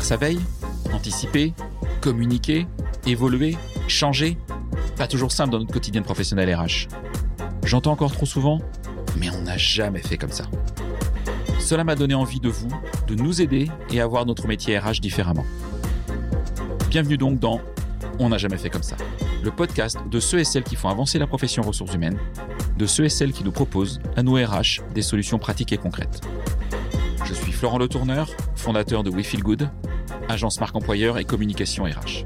Faire sa veille, anticiper, communiquer, évoluer, changer. Pas toujours simple dans notre quotidien professionnel RH. J'entends encore trop souvent, mais on n'a jamais fait comme ça. Cela m'a donné envie de vous, de nous aider et avoir notre métier RH différemment. Bienvenue donc dans On n'a jamais fait comme ça, le podcast de ceux et celles qui font avancer la profession ressources humaines, de ceux et celles qui nous proposent, à nos RH, des solutions pratiques et concrètes. Je suis Florent Le Tourneur, fondateur de We Feel Good, agence marque employeur et communication RH.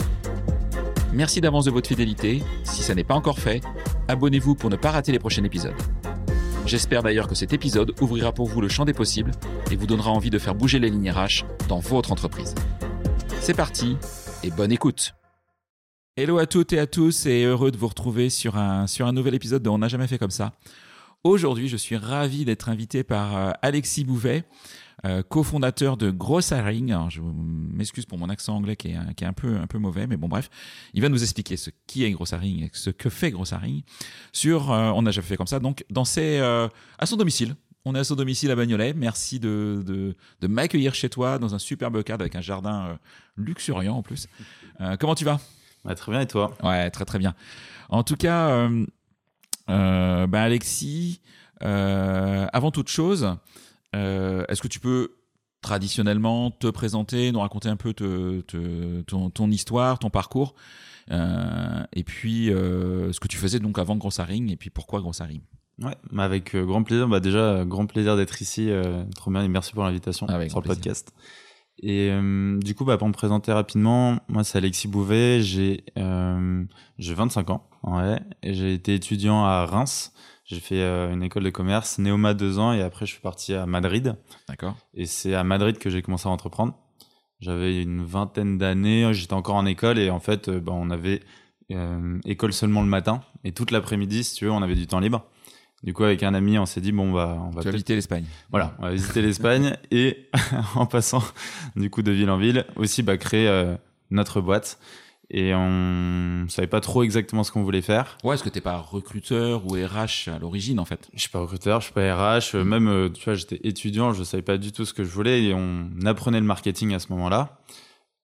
Merci d'avance de votre fidélité. Si ça n'est pas encore fait, abonnez-vous pour ne pas rater les prochains épisodes. J'espère d'ailleurs que cet épisode ouvrira pour vous le champ des possibles et vous donnera envie de faire bouger les lignes RH dans votre entreprise. C'est parti et bonne écoute. Hello à toutes et à tous et heureux de vous retrouver sur un, sur un nouvel épisode de On n'a jamais fait comme ça. Aujourd'hui, je suis ravi d'être invité par euh, Alexis Bouvet, euh, cofondateur de Grossaring. Alors, je m'excuse pour mon accent anglais qui est, un, qui est un, peu, un peu mauvais, mais bon, bref. Il va nous expliquer ce qui est Grossaring et ce que fait Grossaring sur, euh, on n'a jamais fait comme ça, donc dans ses, euh, à son domicile. On est à son domicile à Bagnolet. Merci de, de, de m'accueillir chez toi dans un superbe cadre avec un jardin luxuriant en plus. Comment tu vas? Bah, Très bien et toi? Ouais, très très bien. En tout cas, euh, bah, Alexis, euh, avant toute chose, euh, est-ce que tu peux traditionnellement te présenter, nous raconter un peu te, te- ton, ton histoire, ton parcours, euh, et puis ce que tu faisais donc avant Grossaring, et puis pourquoi Grossaring Ouais, bah, avec grand plaisir. Bah, déjà, grand plaisir d'être ici. trop bien et merci pour l'invitation Avec sur le plaisir. podcast. Et euh, du coup, bah, pour me présenter rapidement, moi c'est Alexis Bouvet, j'ai euh, j'ai 25 ans, ouais, j'ai été étudiant à Reims. J'ai fait euh, une école de commerce, Néoma deux ans, et après je suis parti à Madrid. D'accord Et c'est à Madrid que j'ai commencé à entreprendre. J'avais une vingtaine d'années, j'étais encore en école et en fait, euh, bah, on avait euh, école seulement le matin et toute l'après-midi, si tu veux, on avait du temps libre. Du coup, avec un ami, on s'est dit bon, bah, on va Tu visité l'Espagne. voilà, on va visiter l'Espagne et en passant du coup de ville en ville, aussi bah, créer euh, notre boîte. Et on savait pas trop exactement ce qu'on voulait faire. Ouais, est-ce que t'es pas recruteur ou RH à l'origine en fait? Je suis pas recruteur, je suis pas RH, euh, même euh, tu vois, j'étais étudiant, je savais pas du tout ce que je voulais et on apprenait le marketing à ce moment-là.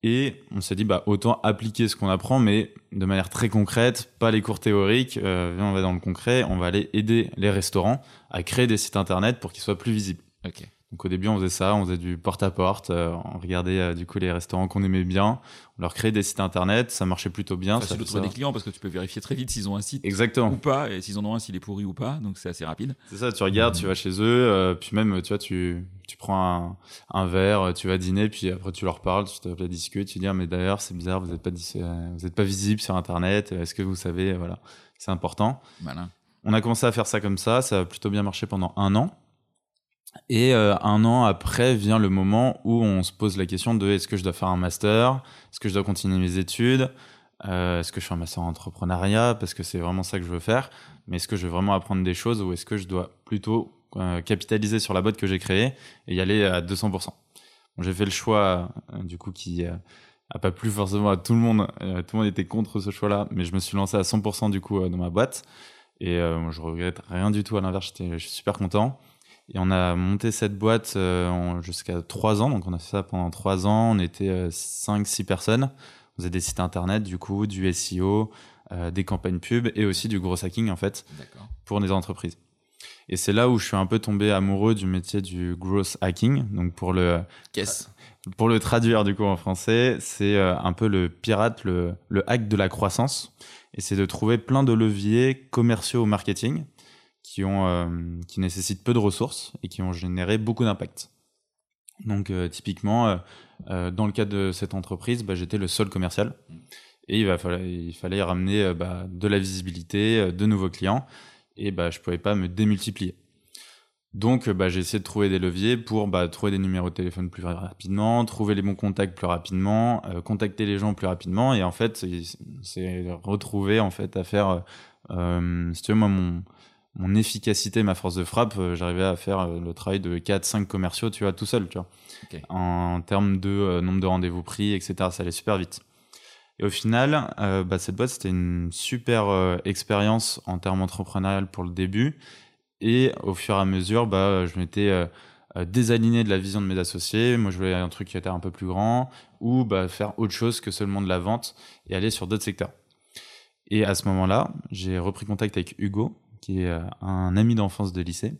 Et on s'est dit bah autant appliquer ce qu'on apprend mais de manière très concrète, pas les cours théoriques, euh, viens, on va dans le concret, on va aller aider les restaurants à créer des sites internet pour qu'ils soient plus visibles. Ok. Donc au début on faisait ça, on faisait du porte-à-porte, euh, on regardait euh, du coup les restaurants qu'on aimait bien, leur créait des sites internet, ça marchait plutôt bien. Facile ça- de trouver des clients parce que tu peux vérifier très vite s'ils ont un site Exactement. ou pas, et s'ils en ont un, s'il est pourri ou pas, donc c'est assez rapide. C'est ça, tu regardes, tu vas chez eux, euh, puis même, tu vois, tu, tu prends un, un verre, tu vas dîner, puis après tu leur parles, tu t'appelles à discuter, tu dis, ah, mais d'ailleurs, c'est bizarre, vous n'êtes pas, euh, vous êtes pas visible sur Internet, est-ce que vous savez, voilà, c'est important. Malin. On a commencé à faire ça comme ça, ça a plutôt bien marché pendant un an. Et euh, un an après vient le moment où on se pose la question de est-ce que je dois faire un master, est-ce que je dois continuer mes études, euh, est-ce que je fais un master en entrepreneuriat? Parce que c'est vraiment ça que je veux faire, mais est-ce que je veux vraiment apprendre des choses ou est-ce que je dois plutôt euh, capitaliser sur la boîte que j'ai créée et y aller à 200%. Bon, j'ai fait le choix du coup qui a pas plu forcément à tout le monde, tout le monde était contre ce choix-là, mais je me suis lancé à 100% du coup dans ma boîte. Et je regrette rien du tout. À l'inverse, je suis super content. Et on a monté cette boîte euh, jusqu'à trois ans. Donc, on a fait ça pendant trois ans. On était 5-6 personnes. On faisait des sites internet, du coup, du SEO, euh, des campagnes pub et aussi du gros hacking, en fait, pour des entreprises. Et c'est là où je suis un peu tombé amoureux du métier du growth hacking. Donc, pour le, Qu'est-ce pour le traduire, du coup, en français, c'est euh, un peu le pirate, le, le hack de la croissance. Et c'est de trouver plein de leviers commerciaux au marketing qui, ont, euh, qui nécessitent peu de ressources et qui ont généré beaucoup d'impact. Donc, euh, typiquement, euh, dans le cas de cette entreprise, bah, j'étais le seul commercial. Et il, va, il fallait ramener bah, de la visibilité, de nouveaux clients. Et bah, je pouvais pas me démultiplier. Donc, j'ai essayé de trouver des leviers pour trouver des numéros de téléphone plus rapidement, trouver les bons contacts plus rapidement, contacter les gens plus rapidement. Et en fait, c'est retrouver en fait à faire, euh, si tu veux, moi, mon, mon efficacité, ma force de frappe, euh, j'arrivais à faire euh, le travail de 4-5 commerciaux, tu vois, tout seul, tu vois. En termes de euh, nombre de rendez-vous pris, etc., ça allait super vite. Et au final, euh, bah, cette boîte, c'était une super euh, expérience en termes entrepreneurial pour le début. Et au fur et à mesure, bah, je m'étais euh, désaligner de la vision de mes associés. Moi, je voulais un truc qui était un peu plus grand ou bah, faire autre chose que seulement de la vente et aller sur d'autres secteurs. Et à ce moment-là, j'ai repris contact avec Hugo, qui est euh, un ami d'enfance de lycée,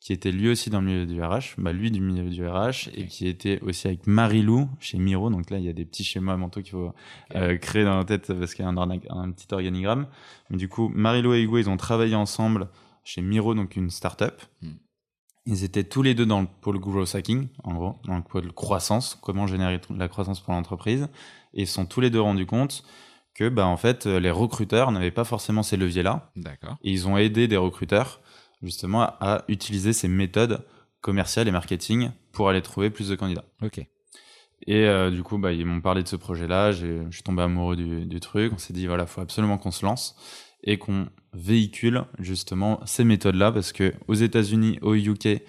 qui était lui aussi dans le milieu du RH, bah lui du milieu du RH, et qui était aussi avec Marilou chez Miro. Donc là, il y a des petits schémas mentaux qu'il faut euh, créer dans la tête parce qu'il y a un, un, petit organigramme. Mais du coup, Marilou et Hugo, ils ont travaillé ensemble chez Miro, donc une start-up. Hmm. Ils étaient tous les deux dans le pôle growth hacking, en gros, dans le pôle croissance, comment générer la croissance pour l'entreprise. Et ils se sont tous les deux rendus compte que, bah, en fait, les recruteurs n'avaient pas forcément ces leviers-là. D'accord. Et ils ont aidé des recruteurs, justement, à utiliser ces méthodes commerciales et marketing pour aller trouver plus de candidats. Ok. Et euh, du coup, bah, ils m'ont parlé de ce projet-là. Je suis tombé amoureux du, du truc. On s'est dit, voilà, faut absolument qu'on se lance et qu'on véhicule justement ces méthodes-là parce que aux États-Unis, au UK,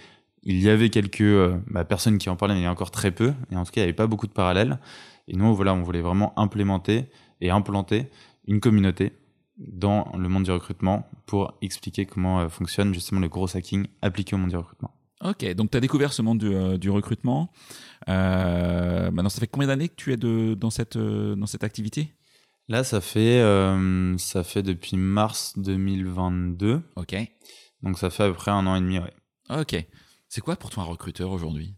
il y avait quelques euh, bah, personnes qui en parlaient, mais il y a encore très peu. Et en tout cas, il n'y avait pas beaucoup de parallèles. Et nous, voilà, on voulait vraiment implémenter et implanter une communauté dans le monde du recrutement pour expliquer comment euh, fonctionne justement le gros hacking appliqué au monde du recrutement. Ok, donc tu as découvert ce monde du, euh, recrutement. maintenant, ça fait combien d'années que tu es de, dans, cette, dans cette activité? Là, ça fait, euh, ça fait depuis mars 2022. Ok. Donc ça fait à peu près un an et demi, ouais. Ok. C'est quoi pour toi un recruteur aujourd'hui?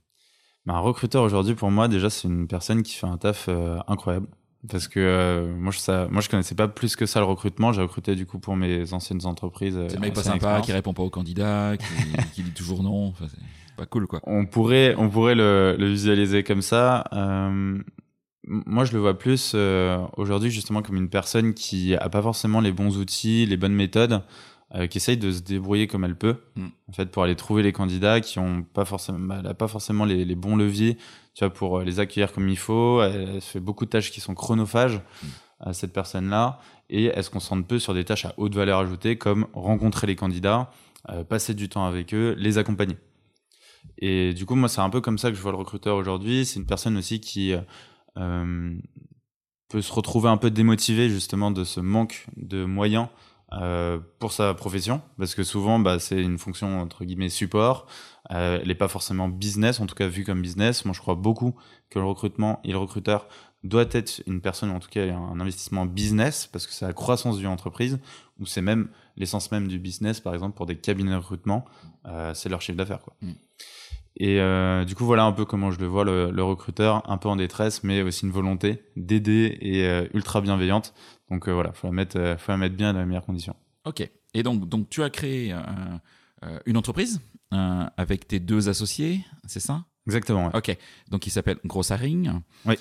Bah, Un recruteur aujourd'hui, pour moi, déjà, c'est une personne qui fait un taf euh, incroyable. Parce que euh, moi, je, ça, moi, je connaissais pas plus que ça le recrutement. J'ai recruté du coup pour mes anciennes entreprises. C'est un mec pas sympa, qui répond pas aux candidats, qui, qui dit toujours non. Enfin, c'est pas cool, quoi. On pourrait, on pourrait le, le visualiser comme ça. Euh, moi, je le vois plus euh, aujourd'hui justement comme une personne qui a pas forcément les bons outils, les bonnes méthodes, euh, qui essaye de se débrouiller comme elle peut, mm. en fait, pour aller trouver les candidats qui ont pas forcément, bah, elle a pas forcément les, les, bons leviers, tu vois, pour euh, les accueillir comme il faut. Elle, fait beaucoup de tâches qui sont chronophages mm. à cette personne-là, et elle se concentre peu sur des tâches à haute valeur ajoutée, comme rencontrer les candidats, passer du temps avec eux, les accompagner. Et du coup, moi, c'est un peu comme ça que je vois le recruteur aujourd'hui. C'est une personne aussi qui euh, peut se retrouver un peu démotivé justement de ce manque de moyens euh, pour sa profession, parce que souvent bah, c'est une fonction entre guillemets support, euh, elle n'est pas forcément business, en tout cas vu comme business. Moi je crois beaucoup que le recrutement et le recruteur doit être une personne, en tout cas un investissement business, parce que c'est la croissance d'une entreprise, ou c'est même l'essence même du business, par exemple pour des cabinets de recrutement, euh, c'est leur chiffre d'affaires. quoi. Mm. Et euh, du coup, voilà un peu comment je le vois, le, recruteur, un peu en détresse, mais aussi une volonté d'aider et euh, ultra bienveillante. Donc euh, voilà, faut la mettre, faut la mettre bien dans les meilleures conditions. Ok. Et donc, donc tu as créé une entreprise avec tes deux associés, c'est ça? Exactement. Ok. Donc, il s'appelle Grossaring. Oui.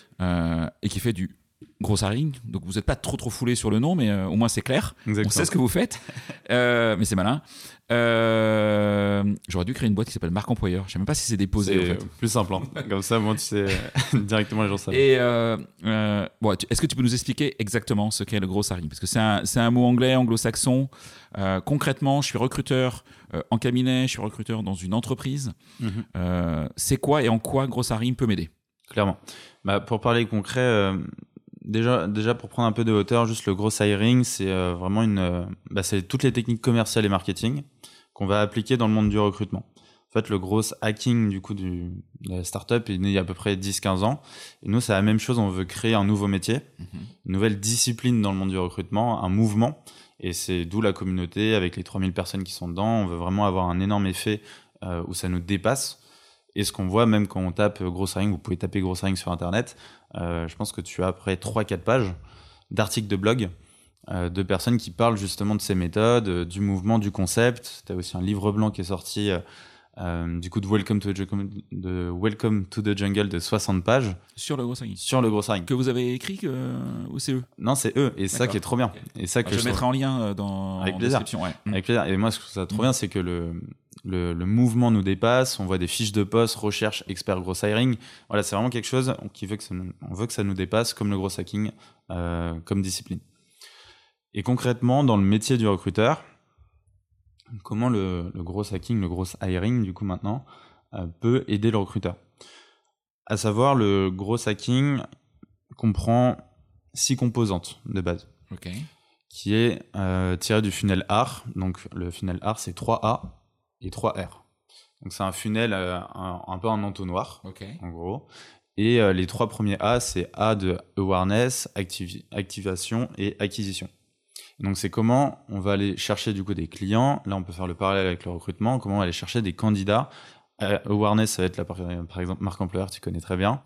et qui fait du Grossaring. Donc, vous n'êtes pas trop trop foulé sur le nom, mais au moins c'est clair. Exactement. On sait ce que vous faites. mais c'est malin. Euh, j'aurais dû créer une boîte qui s'appelle Marque Employeur. Je sais même pas si c'est déposé. En fait. Plus simple. Hein. Comme ça, moi, tu sais directement les gens savent. Et euh, euh, bon, est-ce que tu peux nous expliquer exactement ce qu'est le gros saring Parce que c'est un, un, mot anglais, anglo-saxon. concrètement, je suis recruteur en cabinet, je suis recruteur dans une entreprise. Mhm. c'est quoi et en quoi gros saring peut m'aider? Clairement. Bah, pour parler concret, déjà, déjà pour prendre un peu de hauteur, juste le gros hiring, c'est vraiment une, bah, c'est toutes les techniques commerciales et marketing qu'on va appliquer dans le monde du recrutement. En fait, le gros hacking du coup du, de la startup est né il y a à peu près 10-15 ans. Et nous, c'est la même chose. On veut créer un nouveau métier, mhm. une nouvelle discipline dans le monde du recrutement, un mouvement. Et c'est d'où la communauté avec les 3000 personnes qui sont dedans. On veut vraiment avoir un énorme effet euh, où ça nous dépasse. Et ce qu'on voit, même quand on tape Gross Hiring, vous pouvez taper Gross Hiring sur Internet, euh, je pense que tu as après 3-4 pages d'articles de blog euh, de personnes qui parlent justement de ces méthodes, euh, du mouvement, du concept. Tu as aussi un livre blanc qui est sorti euh, du coup de Welcome to, the, de Welcome to the Jungle de 60 pages. Sur le gros Sur le gros Que vous avez écrit ou c'est eux? Non, c'est eux. Et ça qui est trop bien. Et ça que je, mettrai en lien dans Avec la description. Avec plaisir. Et moi, ce que ça trop mm. bien, c'est que le, le, mouvement nous dépasse. On voit des fiches de poste, recherche, expert gros hiring. Voilà, c'est vraiment quelque chose qui veut que ça nous, on veut que ça nous dépasse comme le gros hacking, comme discipline. Et concrètement, dans le métier du recruteur, comment le, gros hacking, le gros hiring, du coup maintenant, euh, peut aider le recruteur? À savoir, le gros hacking comprend six composantes de base. Qui est euh, tiré du funnel R. Donc le funnel R, c'est 3A et 3R. Donc c'est un funnel euh, un, un peu un entonnoir, en gros. Et euh, les trois premiers A, c'est A de awareness, activation et acquisition. Donc c'est comment on va aller chercher du coup des clients. Là, on peut faire le parallèle avec le recrutement. Comment on va aller chercher des candidats. Euh, awareness, ça va être la, par par exemple marque employeur, tu connais très bien.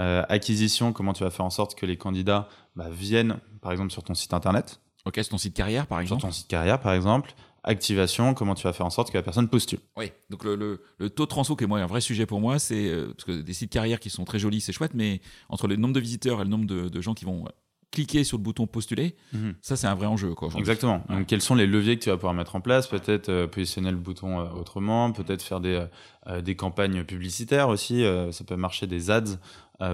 Euh, acquisition, comment tu vas faire en sorte que les candidats bah, viennent, par exemple, sur ton site internet, Ok, c'est ton site carrière, par sur exemple. ton site carrière, par exemple. Activation, comment tu vas faire en sorte que la personne postule. Oui, donc le, le, le taux de transfo, qui est moi, un vrai sujet pour moi, c'est euh, parce que des sites carrières qui sont très jolis, c'est chouette, mais entre le nombre de visiteurs et le nombre de, de gens qui vont euh, cliquer sur le bouton postuler, Mhm. ça c'est un vrai enjeu. Quoi. Exactement. Ouais. Donc, quels sont les leviers que tu vas pouvoir mettre en place? Peut-être euh, positionner le bouton euh, autrement, peut-être faire des, euh, des campagnes publicitaires aussi. ça peut marcher des ads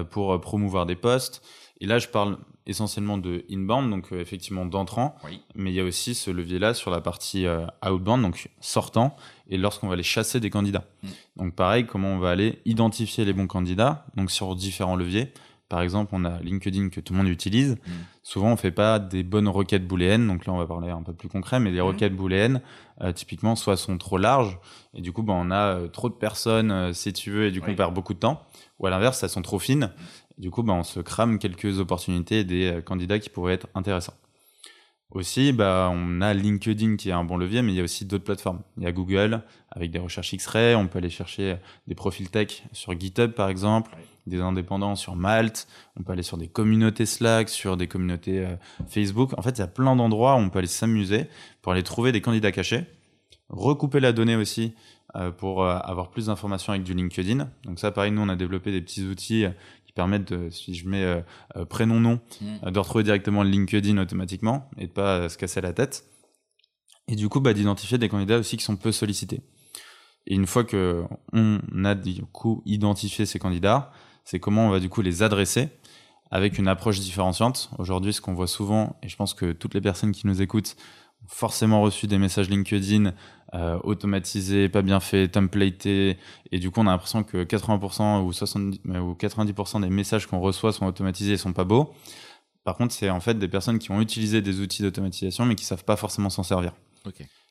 pour promouvoir des posts. Et là, je parle essentiellement de inbound, donc euh, effectivement d'entrant. Oui. Mais il y a aussi ce levier-là sur la partie euh, outbound, donc sortant, et lorsqu'on va aller chasser des candidats. Mm. Donc pareil, comment on va aller identifier les bons candidats, donc sur différents leviers. Par exemple, on a LinkedIn que tout le monde utilise. Mm. Souvent, on fait pas des bonnes requêtes booléennes. Donc là, on va parler un peu plus concret, mais les Mhm. requêtes booléennes, euh, typiquement, soit sont trop larges, et du coup, bah, on a euh, trop de personnes, euh, si tu veux, et du coup, Oui. on perd beaucoup de temps. Ou à l'inverse, elles sont trop fines. Du coup, bah, on se crame quelques opportunités des euh, candidats qui pourraient être intéressants. Aussi, bah, on a LinkedIn qui est un bon levier, mais il y a aussi d'autres plateformes. Il y a Google avec des recherches X-ray. On peut aller chercher des profils tech sur GitHub, par exemple, des indépendants sur Malte. On peut aller sur des communautés Slack, sur des communautés euh, Facebook. En fait, il y a plein d'endroits où on peut aller s'amuser pour aller trouver des candidats cachés, recouper la donnée aussi euh, pour euh, avoir plus d'informations avec du LinkedIn. Donc ça, pareil, nous, on a développé des petits outils euh, qui permettent, de, si je mets euh, euh, prénom-nom, Mm. euh, de retrouver directement le LinkedIn automatiquement et de pas se casser la tête. Et du coup, bah, d'identifier des candidats aussi qui sont peu sollicités. Et une fois que on a du coup identifié ces candidats, c'est comment on va du coup les adresser avec une approche différenciante. Aujourd'hui, ce qu'on voit souvent, et je pense que toutes les personnes qui nous écoutent forcément reçu des messages LinkedIn euh, automatisés, pas bien faits, templatés, et du coup, on a l'impression que 80% ou, 70, euh, ou 90% des messages qu'on reçoit sont automatisés et sont pas beaux. Par contre, c'est en fait des personnes qui ont utilisé des outils d'automatisation, mais qui savent pas forcément s'en servir.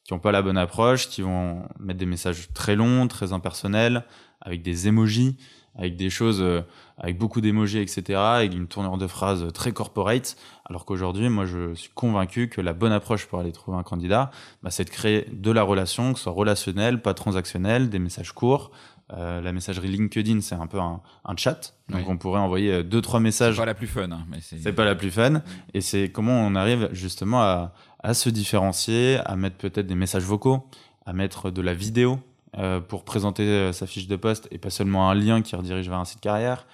Qui n'ont pas la bonne approche, qui vont mettre des messages très longs, très impersonnels, avec des emojis, avec des choses, euh, avec beaucoup d'emojis, etc., avec une tournure de phrases très corporate. Alors qu'aujourd'hui, moi, je suis convaincu que la bonne approche pour aller trouver un candidat, bah, c'est de créer de la relation, que ce soit relationnel, pas transactionnel, des messages courts. Euh, la messagerie LinkedIn, c'est un peu un, un chat. Donc, Oui. on pourrait envoyer euh, deux, trois C'est messages pas la plus fun, hein, mais c'est. c'est pas la plus fun. Et c'est comment on arrive justement à, à se différencier, à mettre peut-être des messages vocaux, à mettre de la vidéo pour présenter euh, sa fiche de poste et pas seulement un lien qui redirige vers un site carrière.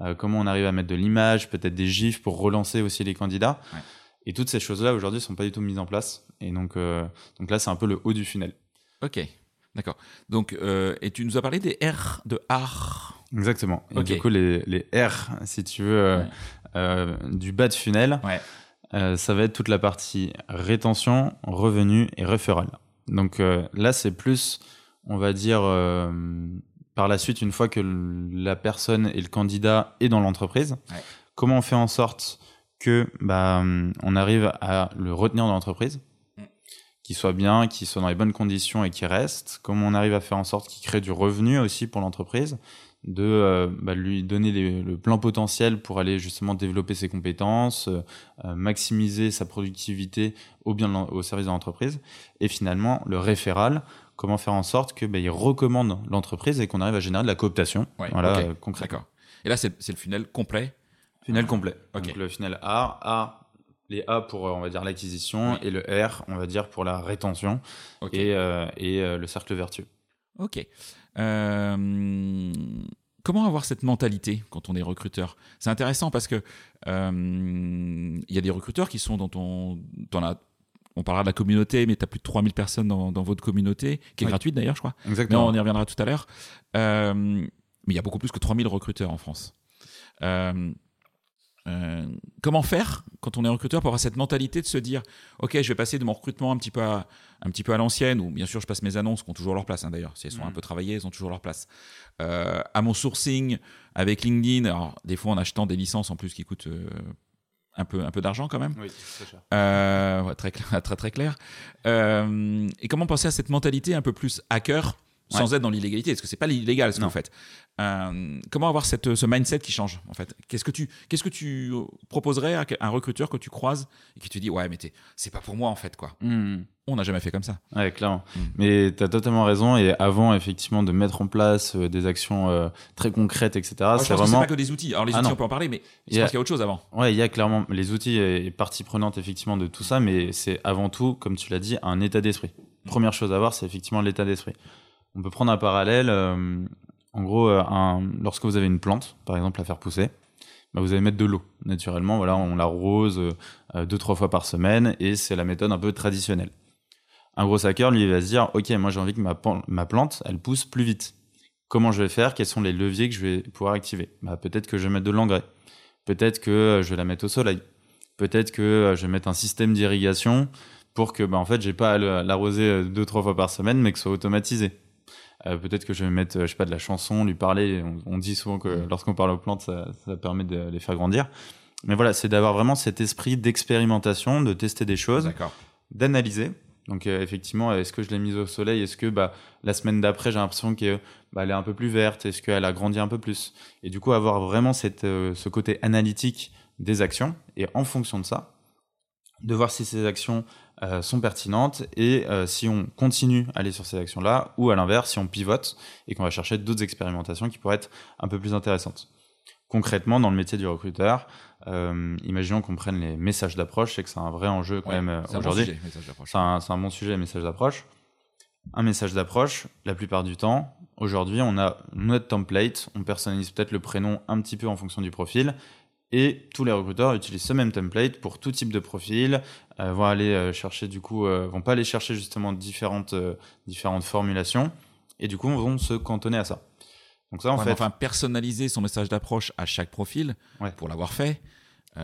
Euh, comment on arrive à mettre de l'image, peut-être des gifs pour relancer aussi les candidats. Ouais. Et toutes ces choses-là aujourd'hui sont pas du tout mises en place. Et donc, euh, donc là, c'est un peu le haut du funnel. Ok, d'accord. Donc, euh, et tu nous as parlé des R de art. Exactement. Et du coup, les, les R, si tu veux, euh, Ouais. euh, du bas de funnel, Ouais. euh, ça va être toute la partie rétention, revenu et référal. Donc euh, là, c'est plus, on va dire, euh, par la suite, une fois que la personne et le candidat est dans l'entreprise, Ouais. comment on fait en sorte que bah, on arrive à le retenir dans l'entreprise Mm. qu'il soit bien, qu'il soit dans les bonnes conditions et qu'il reste? Comment on arrive à faire en sorte qu'il crée du revenu aussi pour l'entreprise, de euh, bah, lui donner les- le plein potentiel pour aller justement développer ses compétences, euh, maximiser sa productivité au bien au service de l'entreprise. Et finalement, le référal, comment faire en sorte que bah, il recommande l'entreprise et qu'on arrive à générer de la cooptation. Ouais, voilà, ok, euh, concrètement. Et là, c'est le funnel complet? Funnel complet. Ok. Donc le funnel A, A, les A pour, euh, on va dire, l'acquisition, Oui. et le R, on va dire, pour la rétention et, euh, et euh, le cercle vertueux. Ok. Euh, comment avoir cette mentalité quand on est recruteur? C'est intéressant parce que il y a des recruteurs qui sont dans ton, dans la, on parlera de la communauté, mais tu as plus de 3000 personnes dans, dans votre communauté, qui est Oui. gratuite d'ailleurs, je crois. Exactement. on y reviendra tout à l'heure. Euh, mais il y a beaucoup plus que 3000 recruteurs en France. Euh, euh, comment faire quand on est recruteur pour avoir cette mentalité de se dire ok je vais passer de mon recrutement un petit peu à, un petit peu à l'ancienne ou bien sûr je passe mes annonces qui ont toujours leur place hein, d'ailleurs si elles sont un peu travaillées elles ont toujours leur place à mon sourcing avec LinkedIn alors des fois en achetant des licences en plus qui coûtent un peu un peu d'argent quand même Oui, cher. euh, ouais, très, clair- très très clair. Euh, et comment penser à cette mentalité un peu plus hacker? Sans être dans l'illégalité, parce que c'est pas illégal ce que vous faites. Euh, comment avoir cette, ce mindset qui change en fait? Qu'est-ce que tu qu'est-ce que tu proposerais à un recruteur que tu croises et qui te dit ouais mais c'est pas pour moi en fait quoi. Hmm. On n'a jamais fait comme ça. Ouais, clairement. Mm. Mais tu as totalement raison. Et avant, effectivement, de mettre en place euh, des actions euh, très concrètes, etc., c'est vraiment. pas que des outils. Alors les Ah, outils non. on peut en parler, mais je Il y a- pense qu'il y a autre chose avant. Ouais, il y a clairement les outils et partie prenante, effectivement, de tout ça. Mais c'est avant tout, comme tu l'as dit, un état d'esprit. Première chose à voir, c'est effectivement l'état d'esprit. On peut prendre un parallèle. euh, en gros, euh, lorsque vous avez une plante, par exemple, à faire pousser, bah, vous allez mettre de l'eau. Naturellement, voilà, on l'arrose euh, deux, trois fois par semaine et c'est la méthode un peu traditionnelle. Un gros hacker, lui, va se dire, OK, moi, j'ai envie que ma, plante, elle pousse plus vite. Comment je vais faire? Quels sont les leviers que je vais pouvoir activer? Bah, Peut-être que je vais mettre de l'engrais. Peut-être que je vais la mettre au soleil. Peut-être que je vais mettre un système d'irrigation pour que, bah, en fait, j'ai pas à l'arroser deux, trois fois par semaine, mais que ce soit automatisé. Euh, peut-être que je vais mettre, euh, je sais pas, de la chanson, lui parler. On, on dit souvent que lorsqu'on parle aux plantes, ça, ça permet de les faire grandir. Mais voilà, c'est d'avoir vraiment cet esprit d'expérimentation, de tester des choses, d'analyser. Donc euh, effectivement, est-ce que je l'ai mise au soleil? Est-ce que bah, la semaine d'après, j'ai l'impression qu'elle bah, elle est un peu plus verte? Est-ce qu'elle a grandi un peu plus? Et du coup, avoir vraiment cette, euh, ce côté analytique des actions et en fonction de ça, de voir si ces actions euh, sont pertinentes et euh, si on continue à aller sur ces actions-là ou à l'inverse, si on pivote et qu'on va chercher d'autres expérimentations qui pourraient être un peu plus intéressantes. Concrètement, dans le métier du recruteur, euh, imaginons qu'on prenne les messages d'approche, c'est que c'est un vrai enjeu quand Ouais, même aujourd'hui. C'est un, un bon sujet, message d'approche. Un message d'approche, la plupart du temps, aujourd'hui, on a notre template, on personnalise peut-être le prénom un petit peu en fonction du profil, et tous les recruteurs utilisent ce même template pour tout type de profil, euh, vont aller euh, chercher du coup, euh, vont pas aller chercher justement différentes, euh, différentes formulations, et du coup, vont se cantonner à ça. Donc ça, en Ouais, fait, enfin, personnaliser son message d'approche à chaque profil Ouais. pour l'avoir fait.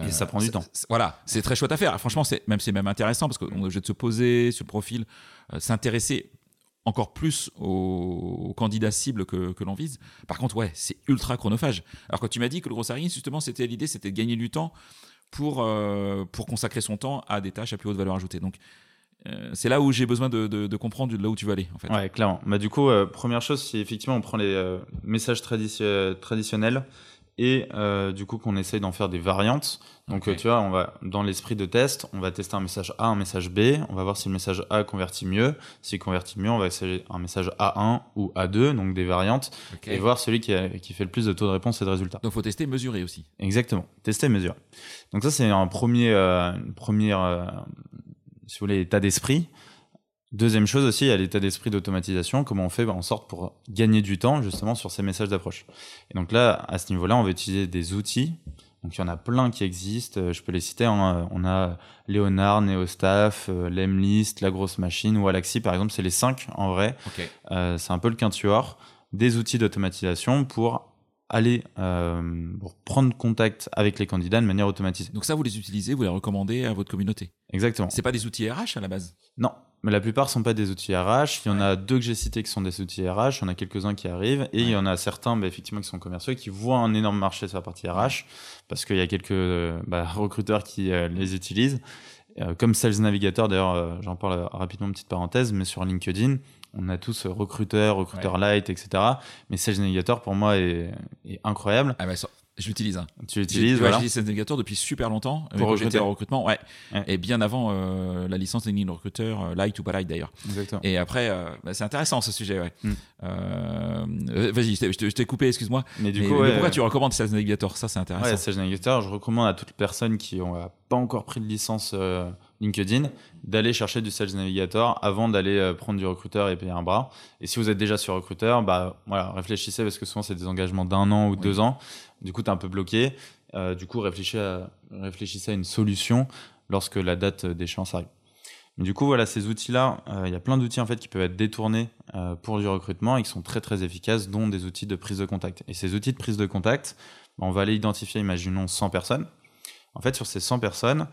Et ça prend du temps. Voilà, c'est très chouette à faire. Franchement, c'est même c'est même intéressant parce qu'on est obligé de se poser sur le profil, euh, s'intéresser encore plus aux, aux candidats cibles que, l'on vise. Par contre, ouais, c'est ultra chronophage. Alors quand tu m'as dit que le gros Sarine, justement, c'était l'idée, c'était de gagner du temps pour euh, pour consacrer son temps à des tâches à plus haute valeur ajoutée. Donc euh, c'est là où j'ai besoin de, de- de comprendre là où tu veux aller en fait. Ouais, clairement. Bah, du coup, euh, première chose, si effectivement on prend les messages traditio- traditionnels et euh, du coup qu'on essaye d'en faire des variantes. Donc, euh, tu vois, on va dans l'esprit de test, on va tester un message A, un message B. On va voir si le message A convertit mieux. S'il convertit mieux, on va essayer un message A1 ou A2, donc des variantes, et voir celui qui, a- qui fait le plus de taux de réponse et de résultats. Donc faut tester, mesurer aussi. Exactement. Tester mesurer. Donc ça, c'est un premier, euh, une première, euh, si vous voulez, état d'esprit. Deuxième chose aussi, il y a l'état d'esprit d'automatisation. Comment on fait en sorte pour gagner du temps justement sur ces messages d'approche. Et donc là, à ce niveau-là, on va utiliser des outils. Donc il y en a plein qui existent. Euh, Je peux les citer. hein. On a Leonard, Neostaff, euh, Lemlist, La Grosse Machine ou Alaxi par exemple. C'est les cinq en vrai. Ok. Euh, c'est un peu le quintuor des outils d'automatisation pour aller euh, pour prendre contact avec les candidats de manière automatisée. Donc ça, vous les utilisez, vous les recommandez à votre communauté. Exactement. C'est pas des outils RH à la base? Non, mais la plupart sont pas des outils RH. Il y en a deux que j'ai cités qui sont des outils RH. Il y en a quelques-uns qui arrivent et il y en a certains, bah, effectivement, qui sont commerciaux et qui voient un énorme marché sur la partie RH parce qu'il y a quelques euh, bah, recruteurs qui euh, les utilisent. Euh, comme Sales Navigator, d'ailleurs, j'en parle rapidement, une petite parenthèse, mais sur LinkedIn, on a tous euh, recruteurs, recruteurs light, etc. Mais Sales Navigator, pour moi, est, est incroyable. Ah bah ça, je l'utilise. hein. Tu l'utilises, ouais, voilà. J'utilise Sales Navigator depuis super longtemps. euh, Pour j'étais recruter. en recrutement, ouais. Ouais. Et bien avant euh, la licence LinkedIn recruteur, euh, light ou pas light d'ailleurs. Exactement. Et après, euh, bah, c'est intéressant ce sujet, ouais. Mm. Euh, euh, Vas-y, je t'ai- coupé, excuse-moi. Mais du Mais- coup, mais ouais, pourquoi tu recommandes Sales Navigator? Ça, c'est intéressant. Ouais, Sales Navigator, je recommande à toute personne qui n'a pas encore pris de licence LinkedIn d'aller chercher du Sales Navigator avant d'aller euh, prendre du recruteur et payer un bras. Et si vous êtes déjà sur recruteur, bah voilà, réfléchissez parce que souvent c'est des engagements d'un an ou deux ans. Du coup, tu es un peu bloqué. Euh, du coup, réfléchissez à, réfléchissez à une solution lorsque la date d'échéance arrive. Mais du coup, voilà, ces outils-là, euh, il y a plein d'outils en fait qui peuvent être détournés euh, pour du recrutement et qui sont très très efficaces, dont des outils de prise de contact. Et ces outils de prise de contact, ben, on va aller identifier, imaginons 100 personnes. En fait, sur ces 100 personnes,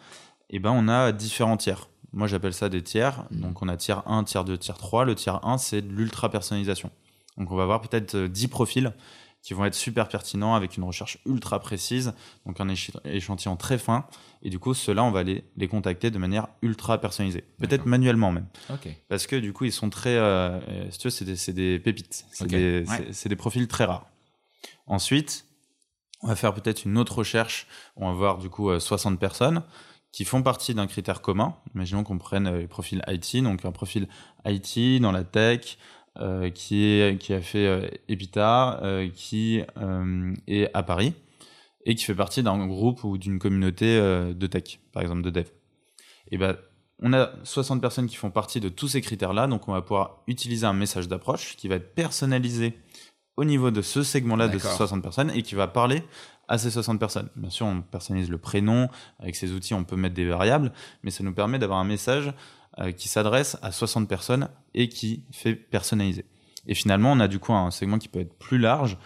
eh ben, on a différents tiers. Moi, j'appelle ça des tiers. Donc, on a tiers 1, tiers 2, tiers 3. Le tiers 1, c'est de l'ultra personnalisation. Donc, on va avoir peut-être euh, 10 profils qui vont être super pertinents avec une recherche ultra précise, donc un échantillon très fin. Et du coup, ceux-là, on va les, les contacter de manière ultra personnalisée. Peut-être manuellement même. Parce que du coup, ils sont très. Euh, si tu veux, c'est des, des, pépites. C'est des, des, profils très rares. Ensuite, on va faire peut-être une autre recherche. On va voir du coup 60 euh, personnes qui font partie d'un critère commun. Imaginons qu'on prenne euh, les profils IT, donc un profil IT dans la tech, euh, qui, est, qui a fait euh, Epita, euh, qui est à Paris et qui fait partie d'un groupe ou d'une communauté de tech, par exemple de dev. Et ben, on a 60 personnes qui font partie de tous ces critères-là, donc on va pouvoir utiliser un message d'approche qui va être personnalisé au niveau de ce segment-là de ces 60 personnes et qui va parler à ces 60 personnes. Bien sûr, on personnalise le prénom, avec ces outils on peut mettre des variables, mais ça nous permet d'avoir un message euh, qui s'adresse à 60 personnes et qui fait personnaliser. Et finalement, on a du coup un segment qui peut être plus large,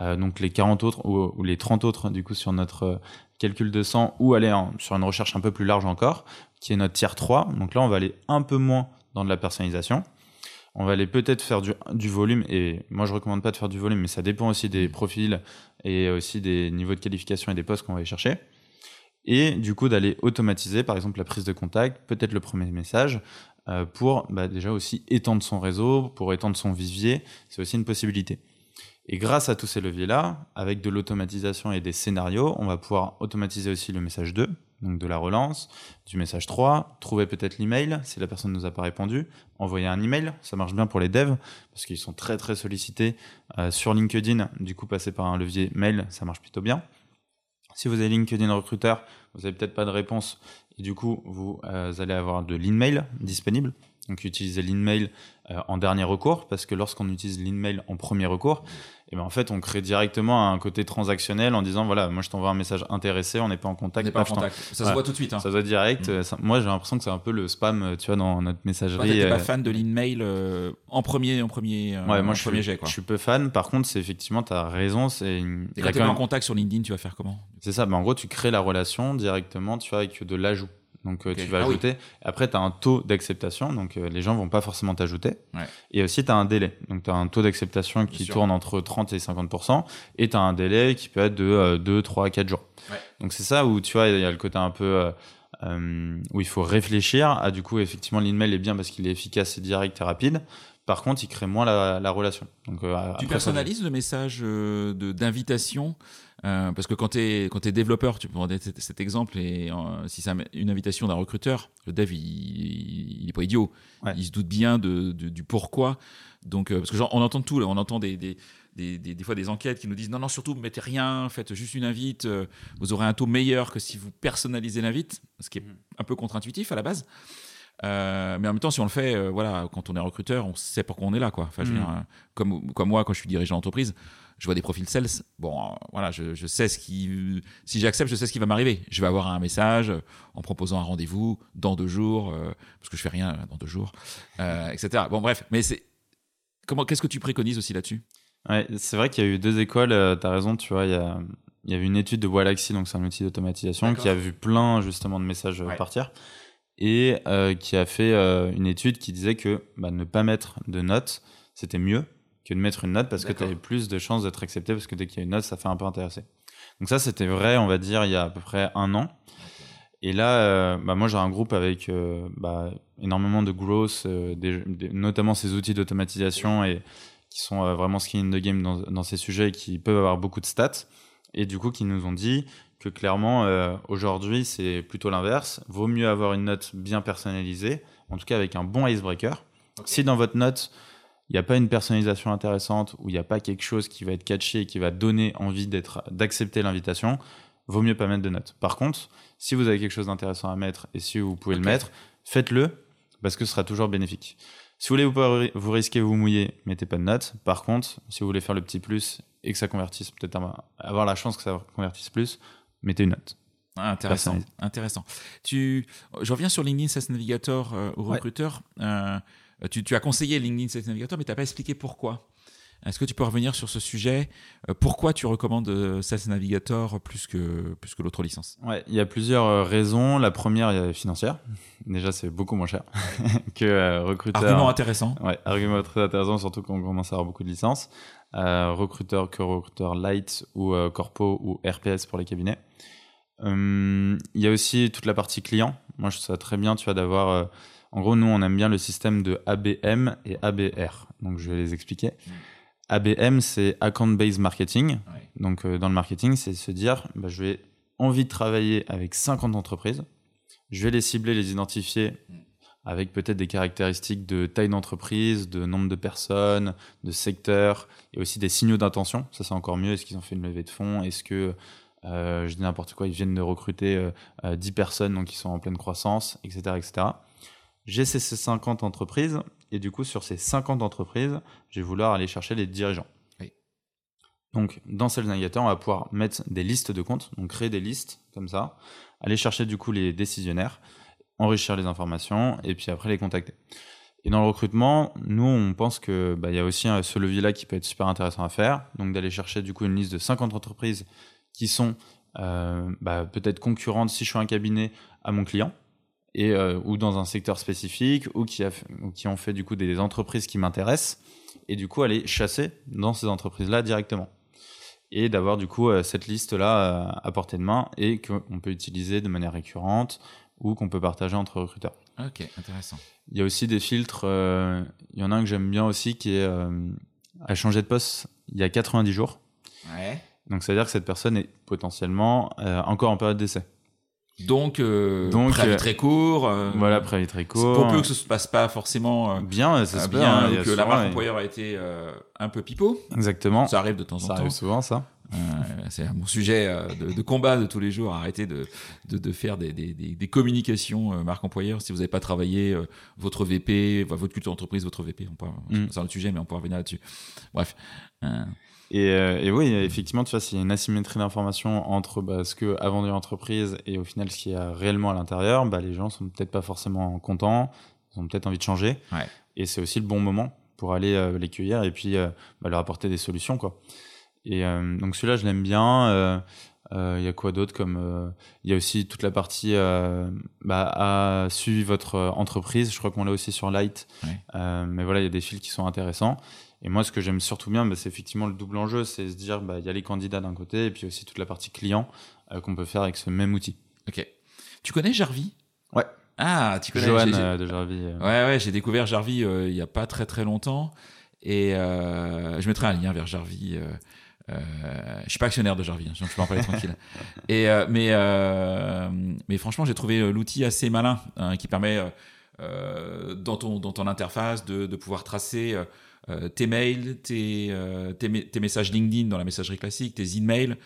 euh, donc les 40 autres ou, les 30 autres du coup sur notre euh, calcul de 100 ou aller sur une recherche un peu plus large encore, qui est notre tiers 3. Donc là, on va aller un peu moins dans de la personnalisation. On va aller peut-être faire du, volume, et moi je recommande pas de faire du volume, mais ça dépend aussi des profils et aussi des niveaux de qualification et des postes qu'on va aller chercher et du coup d'aller automatiser par exemple la prise de contact, peut-être le premier message, euh, pour bah, déjà aussi étendre son réseau, pour étendre son vivier, c'est aussi une possibilité. Et grâce à tous ces leviers-là, avec de l'automatisation et des scénarios, on va pouvoir automatiser aussi le message 2, donc de la relance, du message 3, trouver peut-être l'email si la personne ne nous a pas répondu, envoyer un email, ça marche bien pour les devs parce qu'ils sont très très sollicités euh, sur LinkedIn, du coup passer par un levier mail, ça marche plutôt bien. Si vous avez LinkedIn recruteur, vous n'avez peut-être pas de réponse et du coup, vous euh, allez avoir de l'email disponible. Donc, utilisez l'email euh, en dernier recours parce que lorsqu'on utilise l'email en premier recours, et ben en fait, on crée directement un côté transactionnel en disant voilà, moi je t'envoie un message intéressé, on n'est pas en contact. On pas en contact. Ça se voit tout de suite. Hein. Ça se voit direct. Mm. moi, j'ai l'impression que c'est un peu le spam, euh, tu vois, dans notre messagerie. Tu pas euh. fan de l'email euh, en premier, en premier, ouais, moi, je premier suis, jet. Je suis peu fan. Par contre, c'est effectivement, tu as raison. C'est Et quand tu es en contact sur LinkedIn, tu vas faire comment? C'est ça. Ben, en gros, tu crées la relation directement, tu vois, avec de l'ajout. Donc euh, tu vas ah ajouter. Après, tu as un taux d'acceptation, donc euh, les gens vont pas forcément t'ajouter. Et aussi, tu as un délai. Donc tu as un taux d'acceptation qui tourne entre 30 et 50%, et tu as un délai qui peut être de 2, 3, 4 jours. Donc c'est ça où tu vois, il y a le côté un peu... Euh, où il faut réfléchir à du coup effectivement l'email est bien parce qu'il est efficace et direct et rapide par contre, il crée moins la, relation. Donc, tu personnalises le message d'invitation euh, parce que quand tu es, développeur, tu peux prendre cet, exemple, et euh, si c'est une invitation d'un recruteur, le dev, il n'est pas idiot. Il se doute bien de, du pourquoi. Donc, euh, parce que genre, on entend tout, là, on entend des, des, des, des, fois des enquêtes qui nous disent non, non, surtout, mettez rien, faites juste une invite, vous aurez un taux meilleur que si vous personnalisez l'invite, ce qui est mm. un peu contre-intuitif à la base. mais en même temps, si on le fait, voilà, quand on est recruteur, on sait pourquoi on est là, quoi. Enfin, je veux mm. dire, comme, comme moi, quand je suis dirigeant d'entreprise, je vois des profils sales. Bon, euh, voilà, je, je, sais ce qui. Si j'accepte, je sais ce qui va m'arriver. Je vais avoir un message en proposant un rendez-vous dans deux jours, euh, parce que je fais rien dans deux jours, euh, etc. Bon, bref, mais c'est. Comment, qu'est-ce que tu préconises aussi là-dessus? Ouais, C'est vrai qu'il y a eu deux écoles, tu as raison, tu vois, il y a. Il y avait une étude de Wallaxy, donc c'est un outil d'automatisation, qui a vu plein justement de messages partir et qui a fait une étude qui disait que bah, ne pas mettre de notes, c'était mieux que de mettre une note parce que tu avais plus de chances d'être accepté parce que dès qu'il y a une note, ça fait un peu intéresser. Donc ça, c'était vrai, on va dire, il y a à peu près un an. Et là, euh, bah moi, j'ai un groupe avec euh, bah, énormément de growth, euh, notamment ces outils d'automatisation et qui sont vraiment skin in the game dans, dans, ces sujets et qui peuvent avoir beaucoup de stats. Et du coup, qui nous ont dit que clairement, aujourd'hui, c'est plutôt l'inverse. Vaut mieux avoir une note bien personnalisée, en tout cas avec un bon icebreaker. Si dans votre note, il n'y a pas une personnalisation intéressante, ou il n'y a pas quelque chose qui va être catché et qui va donner envie d'être, d'accepter l'invitation, vaut mieux pas mettre de notes. Par contre, si vous avez quelque chose d'intéressant à mettre et si vous pouvez le mettre, faites-le parce que ce sera toujours bénéfique. Si vous voulez vous, vous risquer, vous mouiller, mettez pas de notes. Par contre, si vous voulez faire le petit plus et que ça convertisse, peut-être avoir la chance que ça convertisse plus, mettez une note. Ah, intéressant, intéressant. Tu, je reviens sur LinkedIn SaaS Navigator euh, au recruteur. Euh, tu, as conseillé LinkedIn Sales Navigator, mais tu n'as pas expliqué pourquoi. Est-ce que tu peux revenir sur ce sujet? Euh, Pourquoi tu recommandes euh, Sales Navigator plus que, plus que l'autre licence? Ouais, il y a plusieurs raisons. La première est financière. Déjà, c'est beaucoup moins cher que recruteur. Argument intéressant. Ouais, argument très intéressant, surtout quand on commence à avoir beaucoup de licences. euh, recruteur que recruteur light ou euh, corpo ou RPS pour les cabinets. Euh, Il y a aussi toute la partie client. Moi, je trouve ça très bien, tu vois, d'avoir. En gros, nous, on aime bien le système de ABM et ABR. Donc, je vais les expliquer. Mm. ABM, c'est Account Based Marketing. Ouais. Donc, euh, dans le marketing, c'est se dire, bah, je vais envie de travailler avec 50 entreprises. Je vais les cibler, les identifier Mm. avec peut-être des caractéristiques de taille d'entreprise, de nombre de personnes, de secteur, et aussi des signaux d'intention. Ça, c'est encore mieux. Est-ce qu'ils ont fait une levée de fonds? Est-ce que, euh, je dis n'importe quoi, ils viennent de recruter euh, euh, 10 personnes, donc ils sont en pleine croissance, etc. etc. J'ai ces ces 50 entreprises, et du coup, sur ces 50 entreprises, je vais vouloir aller chercher les dirigeants. Oui. Donc, dans Sales Navigator, on va pouvoir mettre des listes de comptes, donc créer des listes comme ça, aller chercher du coup les décisionnaires, enrichir les informations et puis après les contacter. Et dans le recrutement, nous, on pense que bah, y a aussi euh, ce levier-là qui peut être super intéressant à faire, donc d'aller chercher du coup une liste de 50 entreprises qui sont euh, bah, peut-être concurrentes si je suis un cabinet à mon client et euh, ou dans un secteur spécifique ou qui, a, f- ou qui ont fait du coup des entreprises qui m'intéressent et du coup aller chasser dans ces entreprises-là directement et d'avoir du coup euh, cette liste-là euh, à portée de main et qu'on peut utiliser de manière récurrente ou qu'on peut partager entre recruteurs. Ok, intéressant. Il y a aussi des filtres, euh, il y en a un que j'aime bien aussi qui est euh, à changer de poste il y a 90 jours. Ouais. Donc ça veut dire que cette personne est potentiellement euh, encore en période d'essai. Donc, euh, Donc, préavis euh, très court. euh, voilà, préavis très court. Pour peu que ce se passe pas forcément euh, Bien, ça se peut, bien, hein, que la marque employeur a été un peu pipeau. Exactement. Ça arrive de temps en Ça temps. arrive souvent, ça. C'est mon sujet euh, de, de combat de tous les jours. Arrêtez de, de, de faire des, des, des, des communications euh, marque employeur si vous n'avez pas travaillé euh, votre VP, votre culture d'entreprise, votre VP. On peut, Mm. C'est un autre sujet, mais on peut revenir là-dessus. Bref. Et, et oui, effectivement, tu vois, s'il y a une asymétrie d'information entre bah, ce que a vendu l'entreprise et au final ce qu'il y a réellement à l'intérieur, bah, les gens sont peut-être pas forcément contents, ils ont peut-être envie de changer. Ouais. Et c'est aussi le bon moment pour aller euh, les cueillir et puis euh, bah, leur apporter des solutions. Quoi. Et euh, donc celui-là, je l'aime bien. Euh, euh, Il y a quoi d'autre comme Il y a aussi toute la partie bah, à suivre votre entreprise. Je crois qu'on l'a aussi sur Light. Mais voilà, il y a des fils qui sont intéressants. Et moi, ce que j'aime surtout bien, bah, c'est effectivement le double enjeu, c'est se dire, bah, il y a les candidats d'un côté et puis aussi toute la partie client euh, qu'on peut faire avec ce même outil. ok. Tu connais Jarvis? Ouais. Ah, tu connais Johan euh, de Jarvis. euh, Ouais, ouais, j'ai découvert Jarvis euh, il y a pas très très longtemps. Et je mettrai un lien vers Jarvis. Euh, je suis pas actionnaire de Jarvis, hein, donc je peux en parler tranquille. Et, euh, mais, euh, mais franchement, j'ai trouvé euh, l'outil assez malin hein, qui permet, dans, ton, dans ton interface, de, de pouvoir tracer tes mails, tes, tes, me- tes messages LinkedIn dans la messagerie classique, tes emails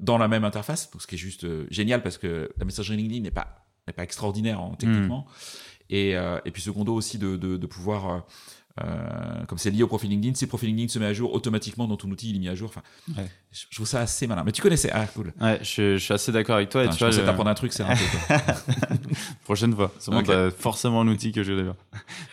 dans la même interface. Donc, ce qui est juste génial parce que la messagerie LinkedIn n'est pas, n'est pas extraordinaire en, techniquement. Et, euh, et puis secondo aussi de, de, de pouvoir, euh, comme c'est lié au profil LinkedIn, si le profil LinkedIn se met à jour automatiquement dans ton outil, il est mis à jour. Enfin, Ouais. je, je trouve ça assez malin. Mais tu connaissais Ah, cool. Ouais, je, je suis assez d'accord avec toi. Tu je vois, je- t'apprendre un truc, c'est un peu. Prochaine fois. Sûrement, Ok. t'as forcément un outil que je vais bien.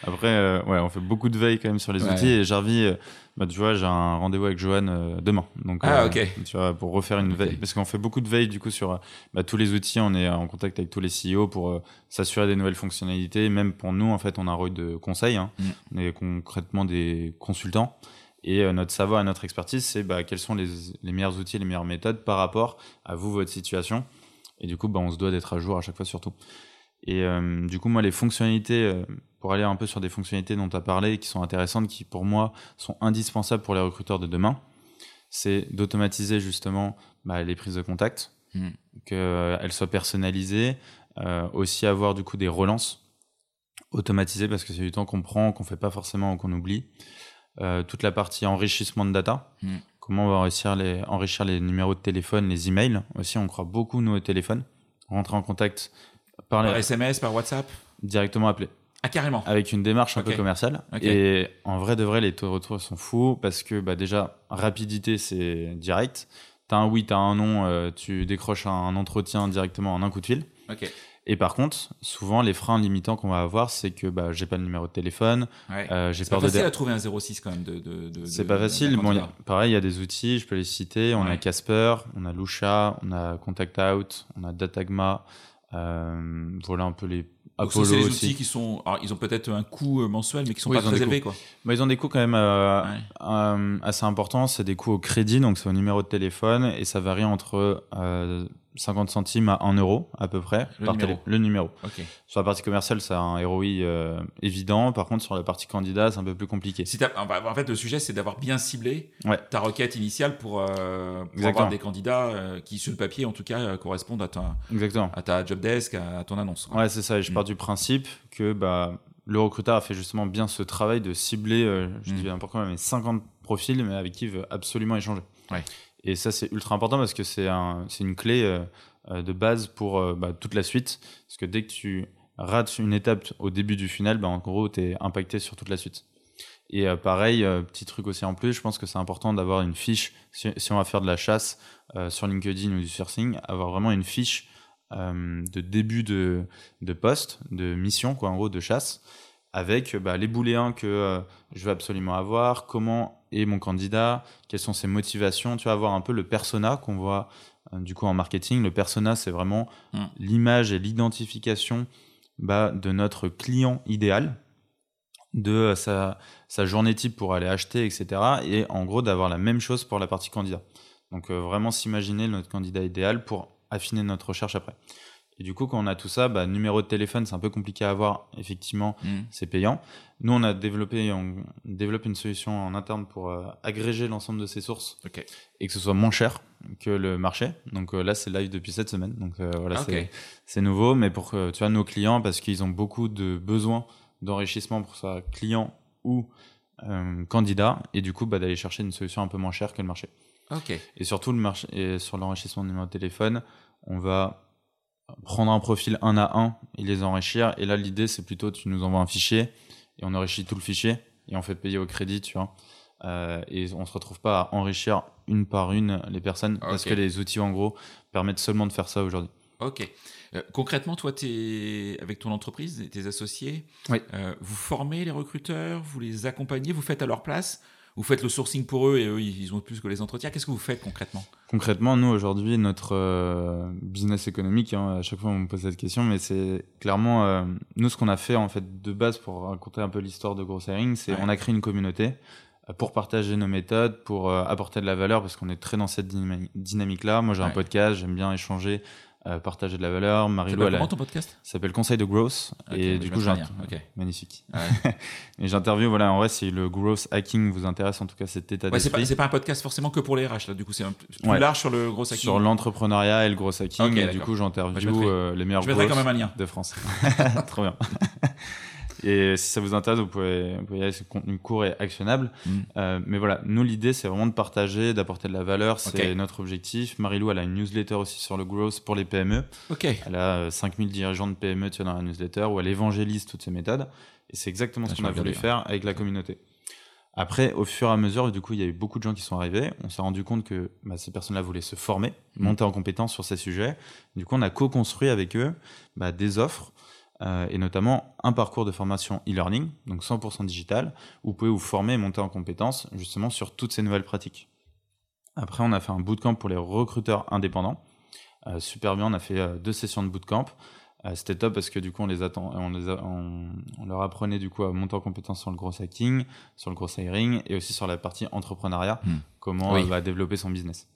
Après, euh, ouais, on fait beaucoup de veille quand même sur les Ouais. outils. Et Jarvis, euh, bah, tu vois, j'ai un rendez-vous avec Johan demain. Donc, Ah, ok. Tu vois, pour refaire une veille. Parce qu'on fait beaucoup de veille, du coup, sur bah, tous les outils. On est en contact avec tous les CEO pour s'assurer des nouvelles fonctionnalités. Même pour nous, en fait, on a un rôle de conseil. Hein. Mm. On est concrètement des consultants. Et euh, notre savoir et notre expertise, c'est bah, quels sont les, les meilleurs outils, les meilleures méthodes par rapport à vous, votre situation. Et du coup, bah, on se doit d'être à jour à chaque fois, surtout. Et euh, du coup, moi, les fonctionnalités, euh, pour aller un peu sur des fonctionnalités dont tu as parlé, qui sont intéressantes, qui pour moi sont indispensables pour les recruteurs de demain, c'est d'automatiser justement bah, les prises de contact, Mm. qu'elles soient personnalisées, aussi avoir du coup des relances automatisées parce que c'est du temps qu'on prend, qu'on fait pas forcément ou qu'on oublie. Euh, toute la partie enrichissement de data, Mm. comment on va enrichir les, enrichir les numéros de téléphone, les emails aussi, on croit beaucoup nous au téléphone, rentrer en contact par, Par les- SMS, par WhatsApp directement appeler Ah, carrément. avec une démarche un peu commerciale. Et en vrai de vrai, les taux de retour sont fous parce que bah, déjà, rapidité, c'est direct. T'as un oui, t'as un non, euh, tu décroches un entretien directement en un coup de fil. Et par contre, souvent, les freins limitants qu'on va avoir, c'est que bah, j'ai pas le numéro de téléphone, Ouais. euh, j'ai c'est pas peur de... facile à trouver un 06 quand même de. de, de- C'est pas facile. Bon, y a- pareil, il y a des outils, je peux les citer. On a. Casper, on a Lusha, on a Contact Out, on a Datagma. Euh, voilà un peu les, Apollo c'est les aussi. outils qui sont, alors, ils ont peut-être un coût euh, mensuel, mais qui sont Oui, pas très élevés, quoi. Bah, ils ont des coûts quand même euh, Ouais. euh, assez importants. C'est des coûts au crédit, donc c'est au numéro de téléphone, et ça varie entre 50 centimes à 1 euro à peu près Le par numéro. télé- le numéro. Sur la partie commerciale, c'est un ROI euh, évident. Par contre, sur la partie candidat, c'est un peu plus compliqué. Si en fait, le sujet, c'est d'avoir bien ciblé Ouais. ta requête initiale pour, euh, pour avoir des candidats euh, qui, sur le papier, en tout cas, correspondent à ta, Exactement. à ta job desk, à, à ton annonce. quoi. Ouais, c'est ça. Et je Mm. pars du principe que bah, le recruteur a fait justement bien ce travail de cibler, je Mm. dis n'importe quoi, mais 50 profils, mais avec qui il veut absolument échanger. Ouais. Et ça, c'est ultra important parce que c'est un, une clé euh, euh, de base pour euh, bah, toute la suite. Parce que dès que tu rates une étape au début du funnel, bah, en gros, tu es impacté sur toute la suite. Et pareil, petit truc aussi en plus, je pense que c'est important d'avoir une fiche, si, si on va faire de la chasse sur LinkedIn ou du sourcing, avoir vraiment une fiche de début de, de poste, de mission, quoi, en gros, de chasse, avec bah, les booléens que euh, je veux absolument avoir, comment est mon candidat, quelles sont ses motivations, tu vas avoir un peu le persona qu'on voit euh, du coup en marketing. Le persona, c'est vraiment Mm. l'image et l'identification bah, de notre client idéal, de euh, sa, sa journée type pour aller acheter, etc. Et en gros, d'avoir la même chose pour la partie candidat. Donc vraiment s'imaginer notre candidat idéal pour affiner notre recherche après. Et du coup, quand on a tout ça, bah, numéro de téléphone, c'est un peu compliqué à avoir. Effectivement, Mm. c'est payant. Nous, on a développé, on développe une solution en interne pour euh, agréger l'ensemble de ces sources et que ce soit moins cher que le marché. Donc euh, là, c'est live depuis cette semaine. Donc euh, voilà, Ah, c'est- nouveau. Mais pour que tu vois, nos clients, parce qu'ils ont beaucoup de besoins d'enrichissement pour soit client ou candidat, et du coup, bah, d'aller chercher une solution un peu moins chère que le marché. Et surtout, le marché, et sur l'enrichissement de numéro de téléphone, on va prendre un profil un à un et les enrichir. Et là, l'idée, c'est plutôt, tu nous envoies un fichier et on enrichit tout le fichier et on fait payer au crédit, tu vois. Euh, et on se retrouve pas à enrichir une par une les personnes parce Ok. que les outils, en gros, permettent seulement de faire ça aujourd'hui. Ok. Euh, concrètement, toi, es, avec ton entreprise, tes associés, Oui. euh, vous formez les recruteurs, vous les accompagnez, vous faites à leur place, vous faites le sourcing pour eux et eux, ils ont plus que les entretiens. Qu'est-ce que vous faites concrètement? Concrètement, nous, aujourd'hui, notre euh, business économique, hein, à chaque fois on me pose cette question, mais c'est clairement, euh, nous, ce qu'on a fait, en fait, de base, pour raconter un peu l'histoire de Gross Hiring, c'est Ouais. on a créé une communauté euh, pour partager nos méthodes, pour euh, apporter de la valeur, parce qu'on est très dans cette dynami- dynamique-là. Moi, j'ai un podcast, j'aime bien échanger, euh, partager de la valeur. S'appelle elle a- comment ton podcast? Ça s'appelle Conseil de Growth. Et du coup, mettre un j'ai lien, ok. magnifique. Ouais. et j'interview, voilà, en vrai, si le growth hacking vous intéresse, en tout cas, cet état Ouais, c'est pas, d'esprit. c'est pas un podcast forcément que pour les RH, là. Du coup, c'est plus Ouais. large sur le gros hacking. sur l'entrepreneuriat et le gros hacking. Et du coup, Bah, j'interview mettrai- euh, les meilleurs Je mettrai quand growth même un lien. de France. Trop bien. Et si ça vous intéresse, vous pouvez, vous pouvez y aller, c'est contenu court et actionnable. Mm. Euh, mais voilà, nous, l'idée, c'est vraiment de partager, d'apporter de la valeur. C'est notre objectif. Marilou, elle a une newsletter aussi sur le growth pour les PME. Elle a euh, 5000 dirigeants de PME tu vois, dans la newsletter où elle évangélise toutes ces méthodes. Et c'est exactement Ah, ce qu'on a voulu faire avec la communauté. Après, au fur et à mesure, du coup, il y a eu beaucoup de gens qui sont arrivés. On s'est rendu compte que bah, ces personnes-là voulaient se former, Mhm. monter en compétence sur ces sujets. Du coup, on a co-construit avec eux bah, des offres euh, et notamment un parcours de formation e-learning, donc 100% digital, où vous pouvez vous former et monter en compétence justement sur toutes ces nouvelles pratiques. Après, on a fait un bootcamp pour les recruteurs indépendants. Euh, super bien, on a fait euh, deux sessions de bootcamp. C'était top parce que du coup, on les attend, on, les a- on, on leur apprenait du coup à monter en compétence sur le gros hacking, sur le gros hiring et aussi sur la partie entrepreneuriat, Hmm. comment Oui. euh, bah, développer son business.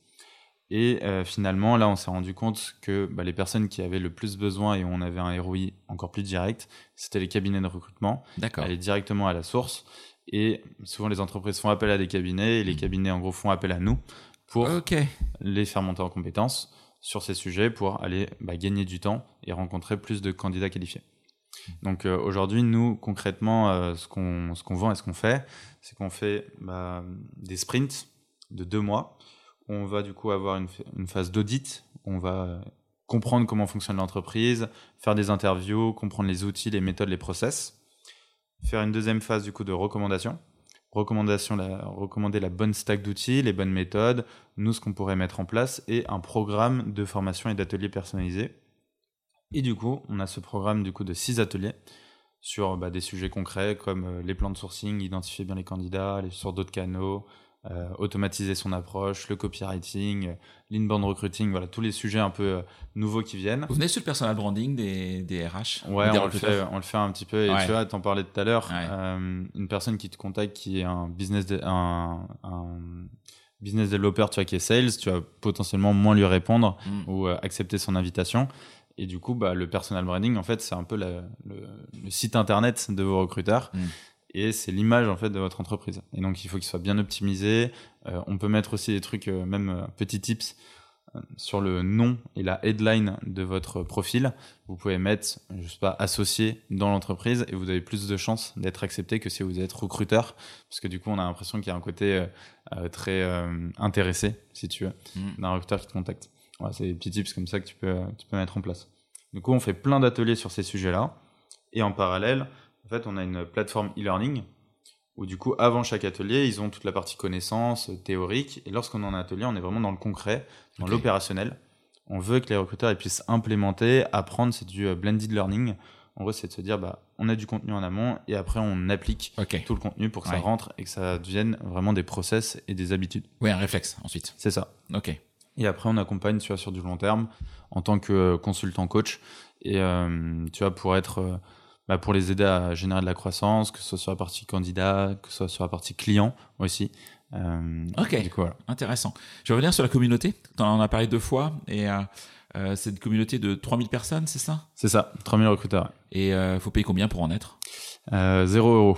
Et euh, finalement, là, on s'est rendu compte que bah, les personnes qui avaient le plus besoin et où on avait un ROI encore plus direct, c'était les cabinets de recrutement D'accord. aller directement à la source. Et souvent, les entreprises font appel à des cabinets et les cabinets, en gros, font appel à nous pour les faire monter en compétences sur ces sujets pour aller bah, gagner du temps et rencontrer plus de candidats qualifiés. Donc euh, aujourd'hui, nous, concrètement, euh, ce qu'on ce qu'on vend et ce qu'on fait, c'est qu'on fait bah, des sprints de deux mois. On va du coup avoir une, phase d'audit. On va comprendre comment fonctionne l'entreprise, faire des interviews, comprendre les outils, les méthodes, les process. Faire une deuxième phase du coup de recommandation. Recommandation, recommander la bonne stack d'outils, les bonnes méthodes, nous ce qu'on pourrait mettre en place et un programme de formation et d'ateliers personnalisés. Et du coup, on a ce programme du coup de six ateliers sur bah, des sujets concrets comme euh, les plans de sourcing, identifier bien les candidats, les, sur d'autres canaux, euh, automatiser son approche, le copywriting, l'inbound recruiting, voilà, tous les sujets un peu euh, nouveaux qui viennent. Vous venez sur le personal branding des, des RH Ouais, des on le, fait, on le fait un petit peu. Et Ouais. tu vois, t'en parlais tout à l'heure, Ouais. euh, une personne qui te contacte qui est un business, de- un, un business developer, tu vois, qui est sales, tu vas potentiellement moins lui répondre Mm. ou accepter son invitation. Et du coup, bah, le personal branding, en fait, c'est un peu la- le, le site internet de vos recruteurs. Mm. Et c'est l'image en fait de votre entreprise. Et donc il faut qu'il soit bien optimisé. Euh, on peut mettre aussi des trucs, euh, même euh, petits tips sur le nom et la headline de votre profil. Vous pouvez mettre, je sais pas, associé dans l'entreprise et vous avez plus de chances d'être accepté que si vous êtes recruteur, parce que du coup on a l'impression qu'il y a un côté très intéressé, si tu veux, Mm. d'un recruteur qui te contacte. Voilà, c'est des petits tips comme ça que tu peux, tu peux mettre en place. Du coup, on fait plein d'ateliers sur ces sujets-là. Et en parallèle, en fait, on a une plateforme e-learning où du coup, avant chaque atelier, ils ont toute la partie connaissances euh, théorique. Et lorsqu'on est en atelier, on est vraiment dans le concret, dans l'opérationnel. On veut que les recruteurs ils puissent implémenter, apprendre. C'est du euh, blended learning. En gros, c'est de se dire, bah, on a du contenu en amont et après, on applique tout le contenu pour que ça rentre et que ça devienne vraiment des process et des habitudes. Oui, un réflexe ensuite. C'est ça. Ok. Et après, on accompagne, tu vois, sur du long terme en tant que euh, consultant coach. Et euh, tu vois, pour être, bah, pour les aider à générer de la croissance, que ce soit sur la partie candidat, que ce soit sur la partie client aussi. Euh, Ok. Du coup, voilà. Intéressant. Je vais revenir sur la communauté. Tu en as parlé deux fois. Et euh, euh, c'est une communauté de 3000 personnes, c'est ça? C'est ça, 3000 recruteurs. Et il faut payer combien pour en être? Euh, 0 euros,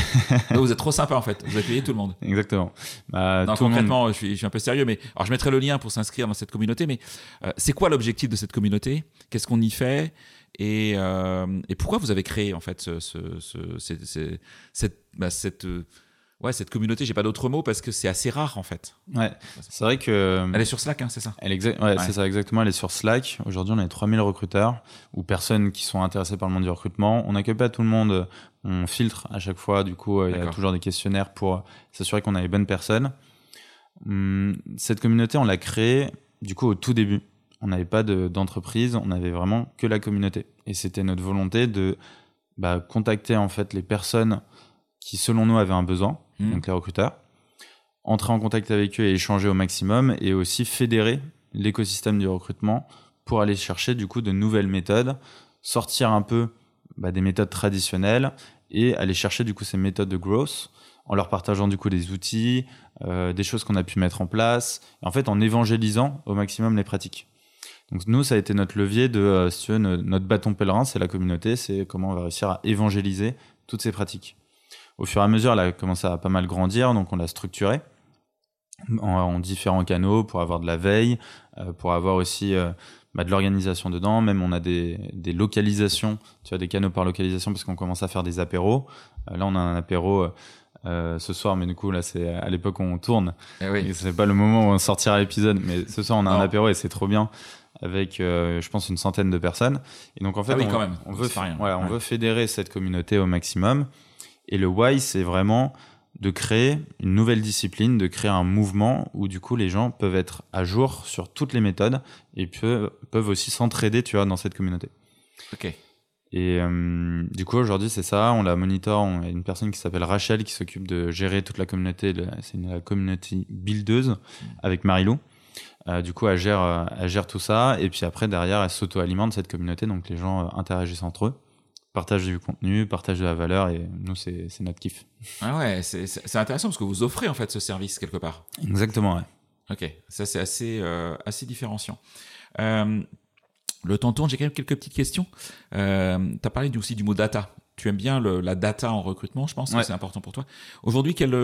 Vous êtes trop sympa en fait. Vous accueillez tout le monde. exactement. Bah, Non, tout monde- concrètement, je, suis, je suis un peu sérieux, mais alors je mettrai le lien pour s'inscrire dans cette communauté. Mais euh, c'est quoi l'objectif de cette communauté? Qu'est-ce qu'on y fait? Et, euh, et pourquoi vous avez créé en fait ce, ce- ce- c'est- c'est- cette, bah, cette, euh, ouais, cette communauté J'ai pas d'autre mot parce que c'est assez rare en fait. Ouais, c'est vrai que. Elle est sur Slack, hein, c'est ça? Elle ouais, Ouais. c'est ça exactement. Elle est sur Slack. Aujourd'hui, on a 3000 recruteurs ou personnes qui sont intéressées par le monde du recrutement. On n'accueille pas tout le monde. On filtre à chaque fois. Du coup, euh, il y a toujours des questionnaires pour s'assurer qu'on a les bonnes personnes. Hum, Cette communauté, on l'a créée du coup au tout début. On n'avait pas de- d'entreprise. on avait vraiment que la communauté. Et c'était notre volonté de bah, contacter en fait les personnes qui, selon nous, avaient un besoin, Mhm. donc les recruteurs entrer en contact avec eux et échanger au maximum et aussi fédérer l'écosystème du recrutement pour aller chercher du coup de nouvelles méthodes, sortir un peu bah, des méthodes traditionnelles et aller chercher du coup ces méthodes de growth en leur partageant du coup des outils, euh, des choses qu'on a pu mettre en place, et en fait en évangélisant au maximum les pratiques. Donc nous, ça a été notre levier de, euh, si tu veux, no- notre bâton pèlerin, c'est la communauté, c'est comment on va réussir à évangéliser toutes ces pratiques. Au fur et à mesure, elle a commencé à pas mal grandir, donc on l'a structuré en, en différents canaux pour avoir de la veille, euh, pour avoir aussi euh, bah, de l'organisation dedans. Même on a des, des localisations, tu as des canaux par localisation parce qu'on commence à faire des apéros. Là, on a un apéro euh, ce soir, mais du coup, là, c'est à l'époque où on tourne. Eh oui. C'est pas le moment où on sortira l'épisode, mais ce soir, on a un apéro et c'est trop bien avec, euh, je pense, une centaine de personnes. Et donc, en fait, Ah oui, on, quand même. on veut, pas rien. voilà, on Ouais. veut fédérer cette communauté au maximum. Et le why, c'est vraiment de créer une nouvelle discipline, de créer un mouvement où du coup les gens peuvent être à jour sur toutes les méthodes et peuvent, peuvent aussi s'entraider, tu vois, dans cette communauté. Ok. Et euh, du coup, aujourd'hui, c'est ça. On la monitor. On a une personne qui s'appelle Rachel qui s'occupe de gérer toute la communauté. C'est une la community buildeuse avec Marilou. Euh, du coup, elle gère, euh, elle gère tout ça. Et puis après, derrière, elle s'auto-alimente cette communauté. Donc, les gens euh, interagissent entre eux, partagent du contenu, partagent de la valeur. Et nous, c'est notre kiff. Ah ouais, c'est intéressant parce que vous offrez en fait ce service quelque part. Exactement, ouais. Ok, ça c'est assez, euh, assez différenciant. Le temps tourne, j'ai quand même quelques petites questions. Tu as parlé aussi du mot data. Tu aimes bien le- la data en recrutement, je pense Ouais. c'est important pour toi. Aujourd'hui, quel,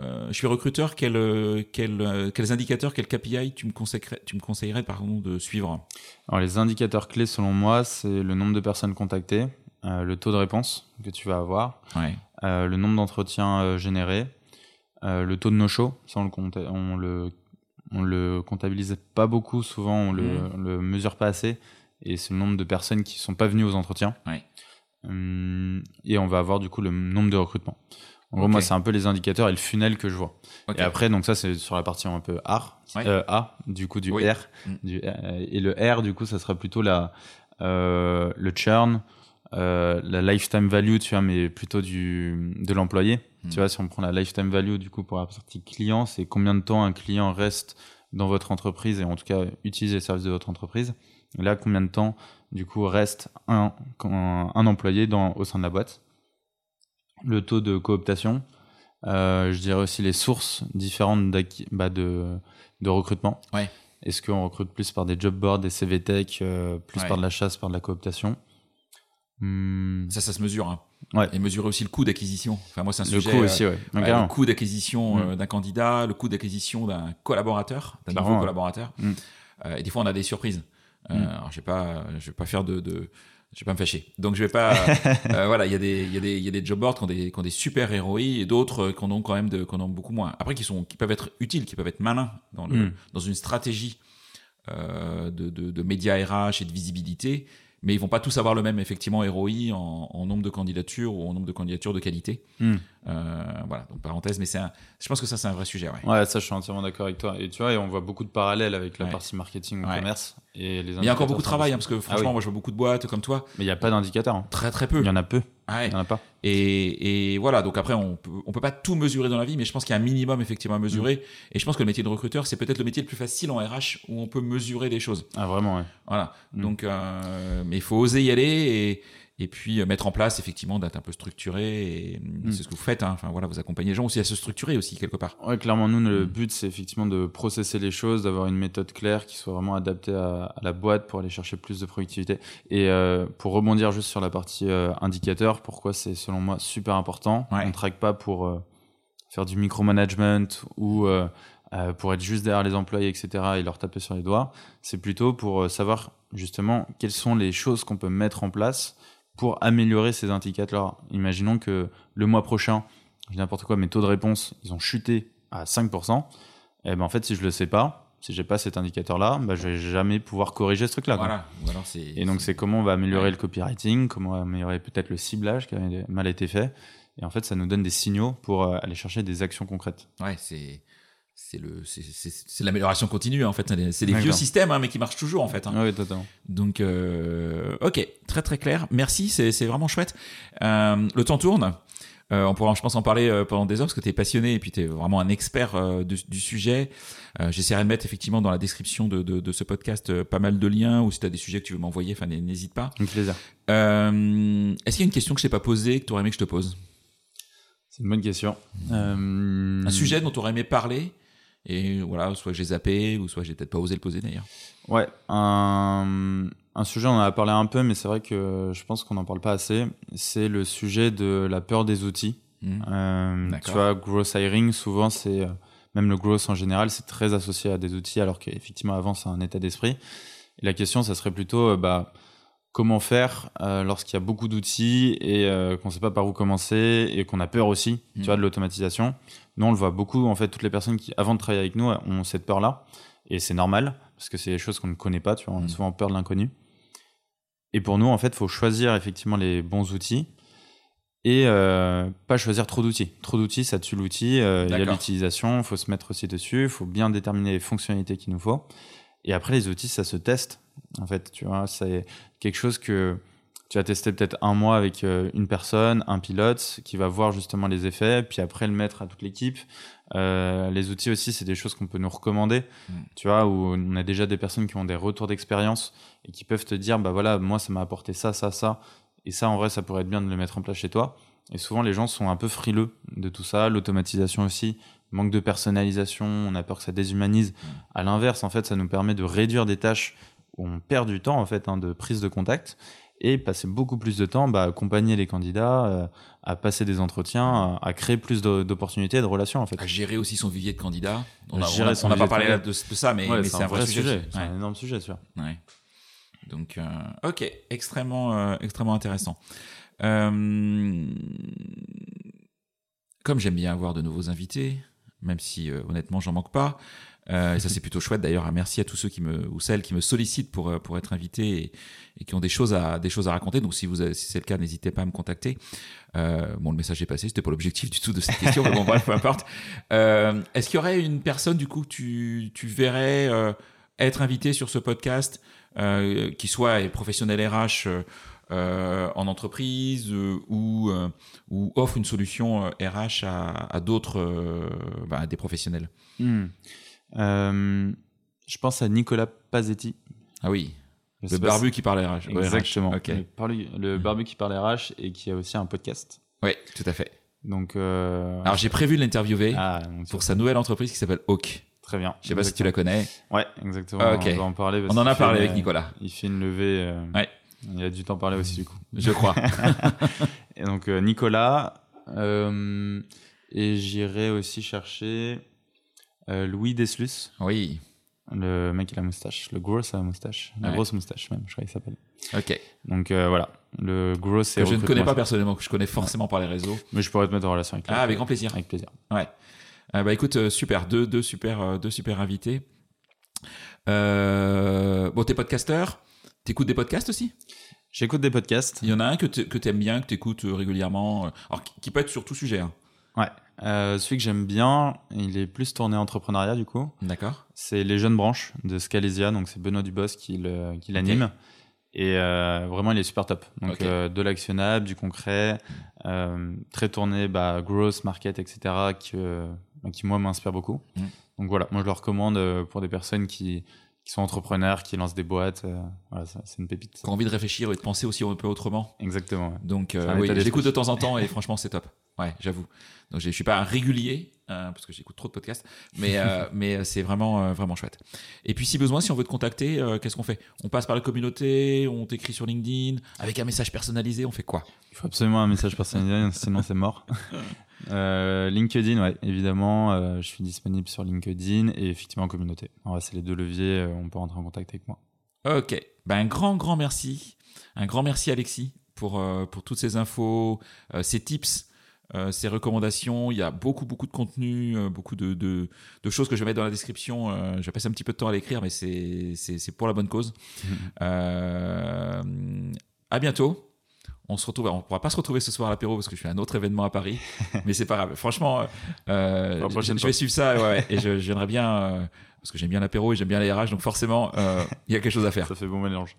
euh, je suis recruteur, quel, euh, quel, euh, quels indicateurs, quel KPI tu me conseillerais, tu me conseillerais pardon, de suivre? Alors, les indicateurs clés, selon moi, c'est le nombre de personnes contactées, euh, le taux de réponse que tu vas avoir, ouais. euh, le nombre d'entretiens générés, le taux de no-show, ça on le, on le on le comptabilise pas beaucoup, souvent on le, Mhm. le mesure pas assez, et c'est le nombre de personnes qui sont pas venues aux entretiens. Ouais. Hum, et on va avoir du coup le nombre de recrutements. En gros, moi, c'est un peu les indicateurs et le funnel que je vois. Et après, donc ça, c'est sur la partie un peu R, Ouais. euh, A, du coup, du Oui. R. Mm. Du, euh, et le R, du coup, ça sera plutôt la, euh, le churn, euh, la lifetime value, tu vois, mais plutôt du, de l'employé. Tu vois, si on prend la lifetime value, du coup, pour la partie client, c'est combien de temps un client reste dans votre entreprise et en tout cas utilise les services de votre entreprise. Et là, combien de temps, du coup, reste un, un, employé dans, au sein de la boîte. Le taux de cooptation. Euh, je dirais aussi les sources différentes bah, de, de recrutement. Ouais. Est-ce qu'on recrute plus par des job boards, des CV tech, euh, plus par de la chasse, par de la cooptation? Hmm. Ça, ça se mesure. Hein. Ouais. Et mesurer aussi le coût d'acquisition. Enfin, moi, c'est un le sujet. Coût aussi, ouais. le coût d'acquisition hmm. euh, d'un candidat, le coût d'acquisition d'un collaborateur, d'un nouveau collaborateur. Hmm. Euh, et des fois, on a des surprises. alors, je je vais pas faire de, de je vais pas me fâcher. Donc je vais pas. euh, voilà, il y a des, il y a des, il y a des job boards qui ont des, qui ont des super héros et d'autres qui en ont quand même de, qui en ont beaucoup moins. Après, qui sont, qui peuvent être utiles, qui peuvent être malins dans le, mm. dans une stratégie euh, de, de, de médias RH et de visibilité mais ils vont pas tous avoir le même effectivement ROI en, en nombre de candidatures ou en nombre de candidatures de qualité. Hmm. Euh, voilà, donc parenthèse, mais c'est je pense que ça c'est un vrai sujet. Ouais. ouais, ça je suis entièrement d'accord avec toi. Et tu vois, et on voit beaucoup de parallèles avec la partie marketing ou commerce et les. il y a encore beaucoup de travail hein, parce que ah franchement, moi je vois beaucoup de boîtes comme toi. Mais il n'y a pas d'indicateurs. Hein. Très très peu. Il y en a peu. Il y en a pas. Et, et, voilà, donc après on peut, on peut pas tout mesurer dans la vie, mais je pense qu'il y a un minimum effectivement à mesurer. Hmm. Et je pense que le métier de recruteur, c'est peut-être le métier le plus facile en RH où on peut mesurer des choses. Ah vraiment, ouais. Voilà. Hmm. Donc, euh, mais il faut oser y aller et, puis euh, mettre en place effectivement d'être un peu structuré et mm. c'est ce que vous faites hein. enfin voilà vous accompagnez les gens aussi à se structurer aussi quelque part ouais clairement nous le mm. but c'est effectivement de processer les choses d'avoir une méthode claire qui soit vraiment adaptée à, la boîte pour aller chercher plus de productivité et euh, pour rebondir juste sur la partie euh, indicateur pourquoi c'est selon moi super important on ne traque pas pour faire du micromanagement ou pour être juste derrière les employés, etc., et leur taper sur les doigts. C'est plutôt pour savoir justement quelles sont les choses qu'on peut mettre en place pour améliorer ces indicateurs. Imaginons que le mois prochain, n'importe quoi, mes taux de réponse, ils ont chuté à 5%. Et ben en fait, si je le sais pas, si j'ai pas cet indicateur-là, ben je vais jamais pouvoir corriger ce truc-là. Voilà. et donc c'est comment on va améliorer le copywriting, comment on va améliorer peut-être le ciblage qui a mal été fait. Et en fait, ça nous donne des signaux pour euh, aller chercher des actions concrètes. Ouais, c'est c'est le c'est l'amélioration continue en fait. C'est des vieux systèmes hein, mais qui marchent toujours en fait hein. oui totalement. Donc euh, ok. Très très clair. Merci c'est vraiment chouette. Euh, le temps tourne. Euh, on pourra je pense en parler euh, pendant des heures parce que tu es passionné et puis tu es vraiment un expert du, du, sujet. J'essaierai de mettre effectivement dans la description de, de, de ce podcast pas mal de liens ou si tu as des sujets que tu veux m'envoyer enfin n'hésite pas. Avec plaisir. Est-ce qu'il y a une question que je t'ai pas posée que tu aurais aimé que je te pose? C'est une bonne question. Un sujet dont tu aurais aimé parler? Et voilà, soit j'ai zappé, ou soit j'ai peut-être pas osé le poser d'ailleurs. Ouais, un, un, sujet, on en a parlé un peu, mais c'est vrai que je pense qu'on n'en parle pas assez. C'est le sujet de la peur des outils. Mmh. Euh, tu vois, growth hiring, souvent, c'est, euh, même le growth en général, c'est très associé à des outils, alors qu'effectivement, avant, c'est un état d'esprit. La question, ça serait plutôt, euh, bah, comment faire euh, lorsqu'il y a beaucoup d'outils et euh, qu'on ne sait pas par où commencer et qu'on a peur aussi, tu mmh. vois, de l'automatisation. Nous, on le voit beaucoup, en fait, toutes les personnes qui, avant de travailler avec nous, ont cette peur-là. Et c'est normal, parce que c'est des choses qu'on ne connaît pas, tu vois, on a mmh. souvent peur de l'inconnu. Et pour nous, en fait, il faut choisir effectivement les bons outils et euh, pas choisir trop d'outils. Trop d'outils, ça tue l'outil. Il y a l'utilisation, il faut se mettre aussi dessus, il faut bien déterminer les fonctionnalités qu'il nous faut. Et après, les outils, ça se teste. En fait, tu vois, c'est quelque chose que tu vas tester peut-être un mois avec euh, une personne, un pilote, qui va voir justement les effets, puis après le mettre à toute l'équipe. Euh, les outils aussi, c'est des choses qu'on peut nous recommander, mm. tu vois, où on a déjà des personnes qui ont des retours d'expérience et qui peuvent te dire, bah voilà, moi ça m'a apporté ça, ça, ça, et ça en vrai, ça pourrait être bien de le mettre en place chez toi. Et souvent, les gens sont un peu frileux de tout ça, l'automatisation aussi, manque de personnalisation, on a peur que ça déshumanise. À l'inverse, en fait, ça nous permet de réduire des tâches où on perd du temps en fait hein, de prise de contact et passer beaucoup plus de temps bah, à accompagner les candidats, euh, à passer des entretiens, à, créer plus d'opportunités et de relations en fait. À gérer aussi son vivier de candidats. On n'a pas parlé de, ça, mais, c'est un, vrai sujet. C'est un énorme sujet, tu vois. Donc, euh, ok, extrêmement, euh, extrêmement intéressant. comme j'aime bien avoir de nouveaux invités, même si honnêtement j'en manque pas, euh, et ça, c'est plutôt chouette d'ailleurs. Merci à tous ceux qui me, ou celles qui me sollicitent pour, euh, pour être invités et, qui ont des choses, à, des choses à raconter. Donc, si, si c'est le cas, n'hésitez pas à me contacter. Euh, bon, le message est passé. C'était pas l'objectif du tout de cette question, mais bon, bref, peu importe. Euh, est-ce qu'il y aurait une personne, du coup, que tu, tu verrais euh, être invité sur ce podcast, qui soit professionnel RH, euh, en entreprise euh, ou, euh, ou offre une solution euh, RH à, à d'autres, euh, bah, à des professionnels Hmm. Euh, je pense à Nicolas Pazetti. Ah oui, le pas barbu si- qui parle RH. Exactement. Le, barbu, le barbu qui parle RH et qui a aussi un podcast. Oui, tout à fait. Donc, euh, Alors j'ai prévu de l'interviewer ah, pour sa nouvelle entreprise qui s'appelle Hawk. très bien. Je sais pas si tu la connais. Ouais, exactement. Ah, ok. On va en parler. parce On en a parlé une- avec Nicolas, Il fait une levée. euh, Ouais. Il a dû t'en parler aussi du coup. je crois. Et donc euh, Nicolas. euh, et j'irai aussi chercher euh, Louis Deslus, oui, le mec à la moustache, le gros à la moustache, la Ouais. grosse moustache même, je crois qu'il s'appelle. ok. Donc euh, voilà, le gros c'est. Que je ne connais pas personnellement, que je connais forcément par les réseaux. Mais je pourrais te mettre en relation avec lui. Ah, avec grand plaisir. Avec plaisir. Ouais. Ah bah écoute, super, deux, deux super, deux super invités. Bon, t'es podcasteur, t'écoutes des podcasts aussi? J'écoute des podcasts. Il y en a un que que t'aimes bien, que t'écoutes euh, régulièrement, euh, alors qui, peut être sur tout sujet. Hein. Ouais. Euh, celui que j'aime bien, il est plus tourné entrepreneuriat du coup. D'accord. C'est les jeunes branches de Scalesia, donc c'est Benoît Dubos qui l'anime. Et euh, vraiment, il est super top. Donc euh, de l'actionnable, du concret, très tourné bah, growth, market, etc. qui, euh, qui moi m'inspire beaucoup. Mm. Donc voilà, moi je le recommande pour des personnes qui, qui sont entrepreneurs, qui lancent des boîtes. euh, voilà, c'est une pépite. Qui ont envie de réfléchir et de penser aussi un peu autrement. Exactement. ouais. Donc, euh, oui, l'écoute de temps en temps et franchement, c'est top. Ouais, j'avoue. Donc, je suis pas un régulier parce que j'écoute trop de podcasts, mais euh, mais c'est vraiment euh, vraiment chouette. Et puis, si besoin, si on veut te contacter, euh, qu'est-ce qu'on fait? On passe par la communauté, on t'écrit sur LinkedIn avec un message personnalisé, on fait quoi? Il faut absolument un message personnalisé, sinon c'est mort. Euh, LinkedIn, ouais, évidemment, euh, je suis disponible sur LinkedIn et effectivement en communauté. C'est les deux leviers, euh, on peut rentrer en contact avec moi. Ok. Ben, un grand grand merci, un grand merci Alexis pour euh, pour toutes ces infos, euh, ces tips. Euh, ces recommandations, il y a beaucoup beaucoup de contenu, euh, beaucoup de, de, de choses que je vais mettre dans la description. Euh, je vais passer un petit peu de temps à l'écrire, mais c'est c'est c'est pour la bonne cause. Euh, à bientôt. On se retrouve. On pourra pas se retrouver ce soir à l'apéro parce que je fais un autre événement à Paris, mais c'est pas grave. Franchement, euh, je, vais suivre ça. ouais, et je, viendrai bien parce que j'aime bien l'apéro et j'aime bien les RH, donc forcément, il y a quelque chose à faire. Ça fait bon mélange.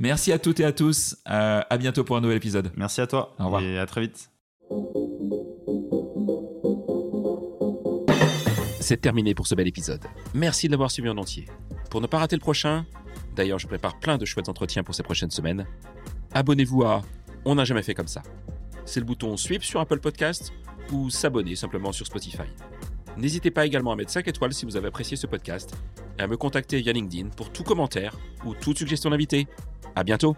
Merci à toutes et à tous. À bientôt pour un nouvel épisode. Merci à toi Au revoir. et à très vite. C'est terminé pour ce bel épisode. Merci de l'avoir suivi en entier. Pour ne pas rater le prochain, d'ailleurs je prépare plein de chouettes entretiens pour ces prochaines semaines, abonnez-vous à On n'a jamais fait comme ça. C'est le bouton Sweep sur Apple Podcast ou s'abonner simplement sur Spotify. N'hésitez pas également à mettre 5 étoiles si vous avez apprécié ce podcast et à me contacter via LinkedIn pour tout commentaire ou toute suggestion d'invité. À bientôt!